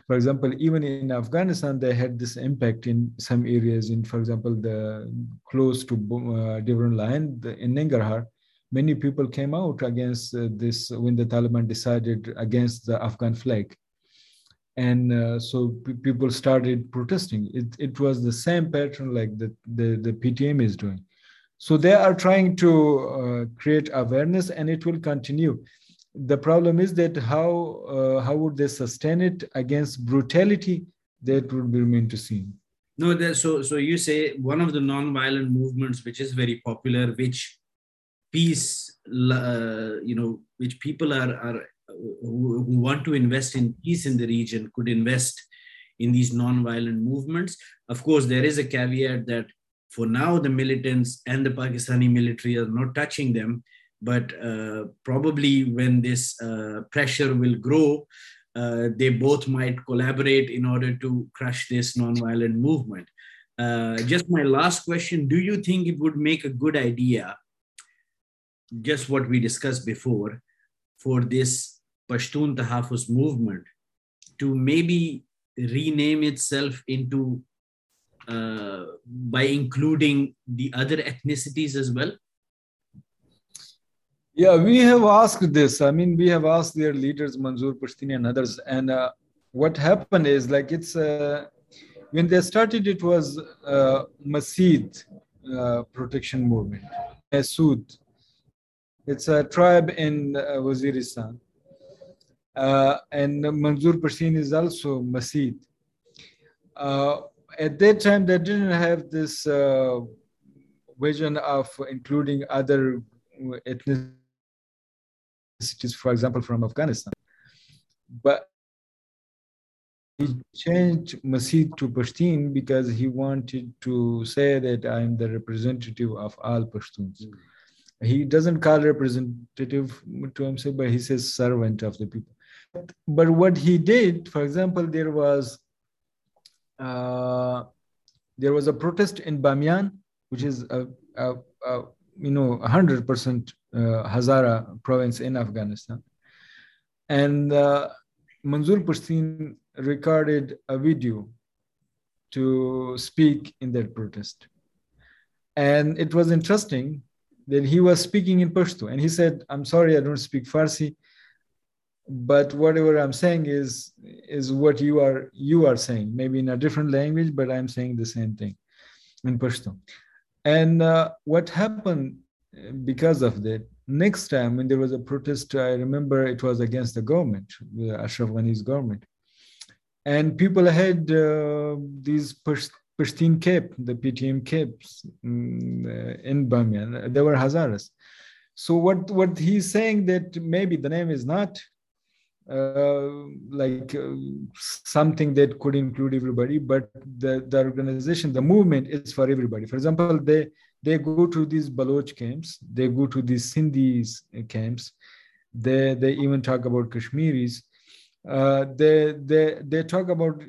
for example, even in Afghanistan, they had this impact in some areas. In, for example, the close to uh, Durand line the, in Nangarhar, many people came out against uh, this when the Taliban decided against the Afghan flag. And uh, so p- people started protesting. It, it was the same pattern like the, the, the ptm is doing. So they are trying to uh, create awareness and it will continue. The problem is that how uh, how would they sustain it against brutality that would remain to see no so so you say one of the non-violent movements which is very popular which peace uh, you know which people are are who, want to invest in peace in the region could invest in these non-violent movements. Of course, there is a caveat that for now the militants and the Pakistani military are not touching them, but uh, probably when this uh, pressure will grow, uh, they both might collaborate in order to crush this non-violent movement. Uh, just my last question: Do you think it would make a good idea, just what we discussed before, for this Pashtun Tahafuz movement to maybe rename itself into uh, by including the other ethnicities as well? Yeah, we have asked this. I mean, we have asked their leaders, Manzoor Pashteen and others. And uh, what happened is like it's uh, when they started, it was uh, uh, protection movement, Masud. It's a tribe in uh, Waziristan. Uh, and Manzoor Pashteen is also Masud. Uh, at that time, they didn't have this vision of including other ethnicities, for example, from Afghanistan. But he changed Masud to Pashtun because he wanted to say that I'm the representative of all Pashtuns. Mm. He doesn't call representative to himself, but he says servant of the people. But what he did, for example, there was uh, there was a protest in Bamiyan, which is a, a, a you know 100% uh, Hazara province in Afghanistan, and uh, Manzoor Pashteen recorded a video to speak in that protest, and it was interesting that he was speaking in Pashto, and he said, "I'm sorry, I don't speak Farsi." but whatever i'm saying is is what you are you are saying. Maybe in a different language but i'm saying the same thing in pashto. And uh, what happened because of that next time when there was a protest i remember it was against the government the ashraf ghani's government. And people had uh, these Pashtun cape, the PTM capes in Bamiyan. They were Hazaras. So what, what he's saying that maybe the name is not uh, like uh, something that could include everybody but the, the organization the movement is for everybody for example they they go to these baloch camps they go to these sindhis camps they they even talk about kashmiris uh, they they they talk about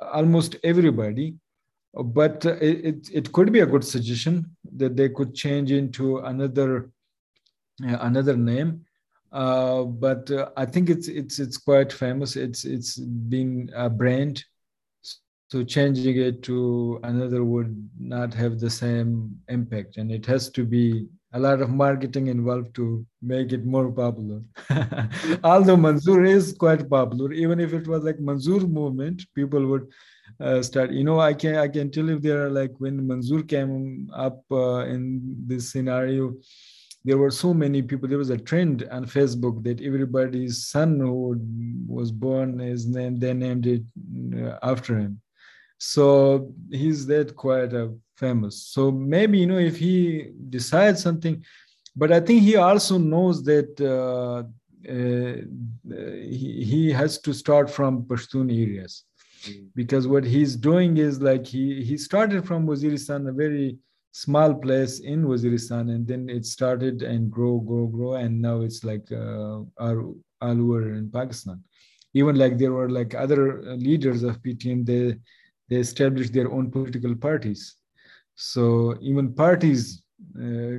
almost everybody but it, it could be a good suggestion that they could change into another uh, another name. Uh, but uh, I think it's it's it's quite famous. It's it's been a brand, so changing it to another would not have the same impact. And it has to be a lot of marketing involved to make it more popular. Although manzoor is quite popular even if it was like manzoor movement people would uh, start you know i can i can tell if there are like when manzoor came up uh, in this scenario there were so many people there was a trend on facebook that everybody's son who was born is named they named it uh, after him. So he's that quite a famous so maybe you know if he decides something but i think he also knows that uh, uh, he, he has to start from pashtun areas mm. because what he's doing is like he he started from waziristan a very small place in waziristan and then it started and grow grow grow and now it's like uh, all over in pakistan even like there were like other leaders of ptm they they established their own political parties. So even parties uh,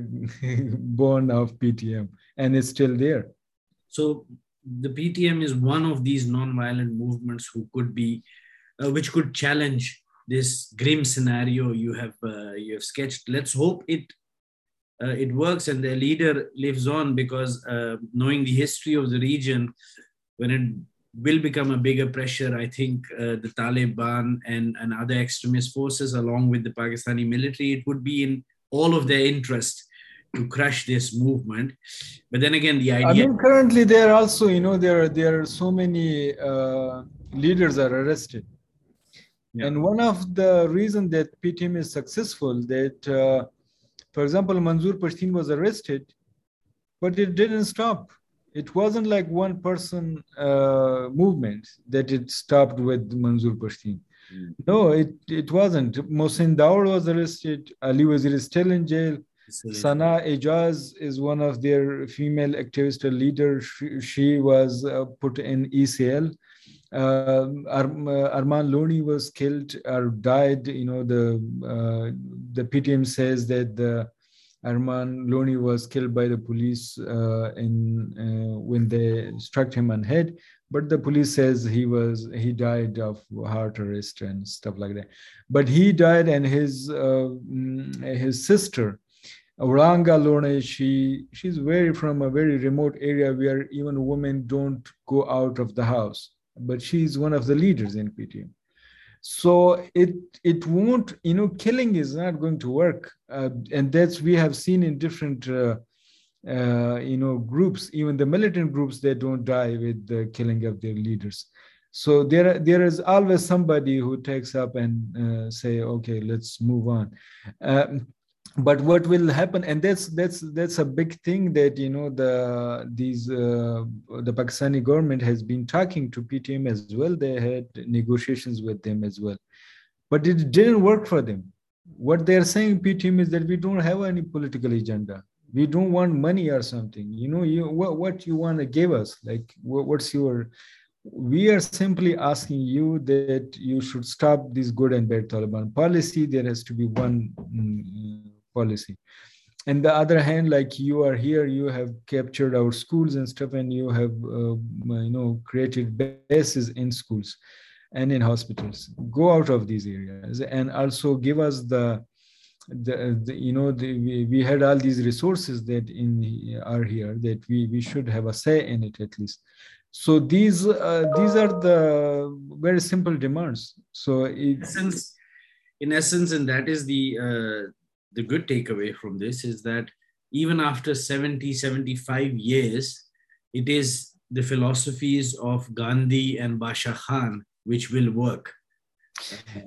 born of PTM, and it's still there. So the PTM is one of these non-violent movements who could be, uh, which could challenge this grim scenario you have uh, you have sketched. Let's hope it uh, it works and their leader lives on because uh, knowing the history of the region, when it will become a bigger pressure. I think uh, the Taliban and, and other extremist forces, along with the Pakistani military, it would be in all of their interest to crush this movement. But then again, the idea. I mean, currently there are also, you know, there are, there are so many uh, leaders are arrested. Yeah. And one of the reasons that PTM is successful, that, uh, for example, Manzoor Pashteen was arrested, but it didn't stop it wasn't like one person uh, movement that it stopped with Manzoor Pashteen. Mm. No, it, it wasn't. Mohsin Dawar was arrested. Ali Wazir is still in jail. Sana Ijaz is one of their female activist leaders. She, she was uh, put in ECL. Uh, Ar- Arman Loni was killed or died. You know, the uh, the PTM says that the Arman Loni was killed by the police uh, in uh, when they struck him on head, but the police says he was he died of heart arrest and stuff like that. But he died, and his uh, mm, his sister, Wranga Loni, she she's very from a very remote area where even women don't go out of the house, but she's one of the leaders in PTM so it it won't you know killing is not going to work. Uh, and that's we have seen in different uh, uh, you know groups even the militant groups they don't die with the killing of their leaders. So there there is always somebody who takes up and uh, say okay let's move on. Um, but what will happen and that's that's that's a big thing that you know the these uh, the pakistani government has been talking to ptm as well. They had negotiations with them as well. But it didn't work for them. What they're saying ptm is that we don't have any political agenda. We don't want money or something. You know you what, what you want to give us? Like what, what's your we are simply asking you that you should stop this good and bad taliban policy. There has to be one mm, policy. And the other hand like you are here you have captured our schools and stuff and you have uh, you know created bases in schools and in hospitals. Go out of these areas and also give us the the, the you know the, we, we had all these resources that in are here that we we should have a say in it at least. So these uh, these are the very simple demands. So in essence in essence and that is the uh, the good takeaway from this is that even after 70, 75 years, it is the philosophies of Gandhi and Bacha Khan which will work.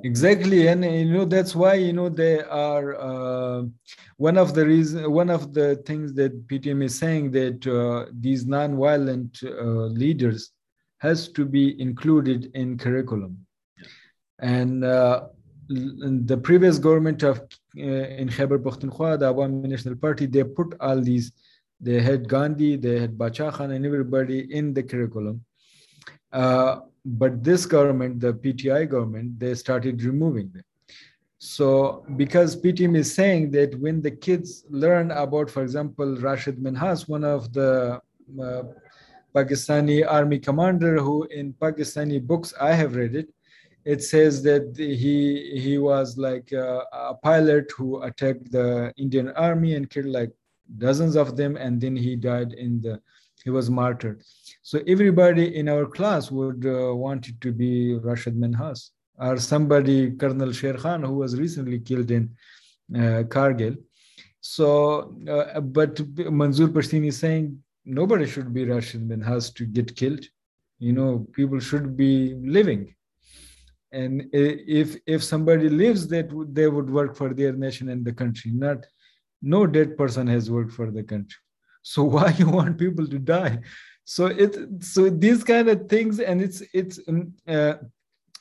Exactly, and you know that's why you know they are uh, one of the reason, one of the things that PTM is saying that uh, these non-violent uh, leaders has to be included in curriculum, yeah. and uh, the previous government of in Khyber Pakhtunkhwa, the Awami National Party, they put all these. They had Gandhi, they had Bacha Khan, and everybody in the curriculum. Uh, but this government, the PTI government, they started removing them. So, because PTM is saying that when the kids learn about, for example, Rashid Minhas, one of the uh, Pakistani army commander who in Pakistani books, I have read it, it says that he he was like a, a, pilot who attacked the Indian army and killed like dozens of them, and then he died in the he was martyred. So everybody in our class would uh, want it to be Rashid Minhas or somebody Karnal Sher Khan who was recently killed in uh, Kargil. So, uh, but Manzoor Pashteen is saying nobody should be Rashid Minhas to get killed. You know, people should be living and if if somebody lives that they would work for their nation and the country not no dead person has worked for the country. So why you want people to die? So it so these kind of things and it's it's um, uh,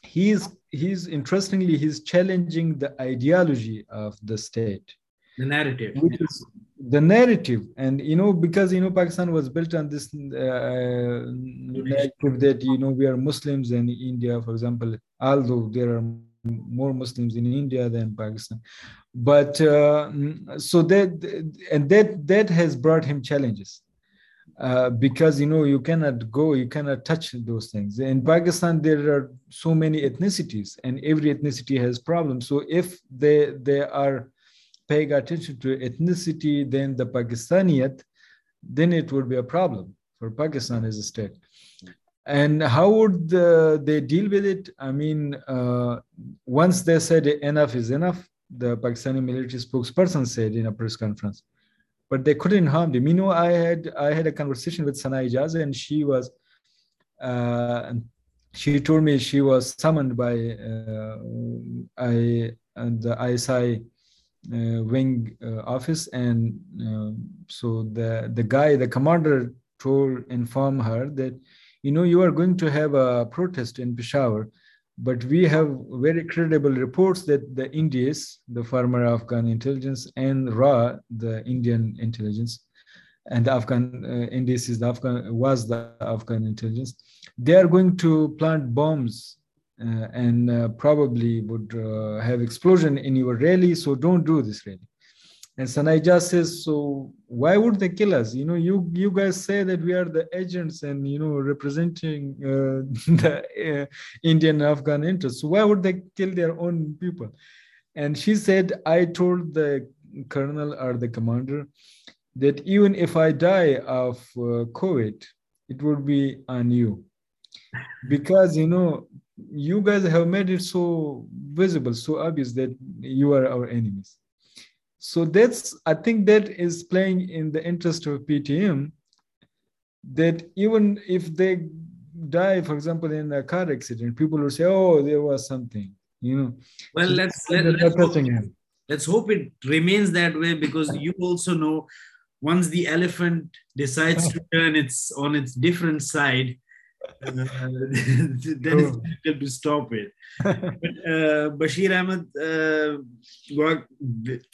he's he's interestingly he's challenging the ideology of the state. The narrative. Which is the narrative. And you know because you know pakistan was built on this uh, narrative that you know we are muslims in india for example although there are more muslims in india than pakistan. But uh, so that and that that has brought him challenges uh, because you know you cannot go you cannot touch those things. In pakistan there are so many ethnicities and every ethnicity has problems. So if they they are paying attention to ethnicity than the Pakistaniyat, then it would be a problem for Pakistan as a state. And how would the, they deal with it? I mean, uh, once they said enough is enough, the Pakistani military spokesperson said in a press conference, but they couldn't harm them. You know, I had I had a conversation with Sana Ijaz, and she was, uh, she told me she was summoned by uh, I and the ISI wing uh, office and uh, so the the guy the commander told inform her that you know you are going to have a protest in peshawar but we have very credible reports that the indias the former afghan intelligence and ra the indian intelligence and the afghan uh, is the afghan was the afghan intelligence they are going to plant bombs uh, and uh, probably would uh, have explosion in your rally. So don't do this rally. And Sana Ijaz says, so why would they kill us? You know, you you guys say that we are the agents and you know representing uh, the uh, Indian Afghan interests. Why would they kill their own people? And she said, I told the colonel or the commander that even if I die of uh, COVID, it would be on you, because you know you guys have made it so visible, so obvious that you are our enemies. So that's, I think that is playing in the interest of PTM that even if they die, for example, in a car accident, people will say, oh, there was something, you know. Well, so let's, let, let's, hope, let's hope it remains that way because you also know once the elephant decides ah. to turn its on its different side, then it's difficult to stop it. but, uh, Bashir Ahmad, uh,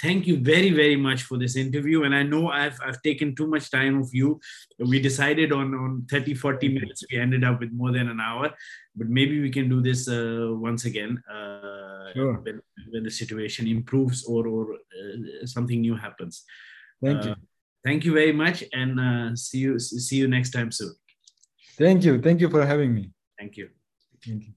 thank you very, very much for this interview. And I know I've, I've taken too much time of you. We decided on, on 30, 40 minutes. We ended up with more than an hour. But maybe we can do this uh, once again uh, sure. when, when, the situation improves or, or uh, something new happens. Thank you. Thank you very much, and see you see you next time soon. Thank you. Thank you for having me. Thank you. Thank you.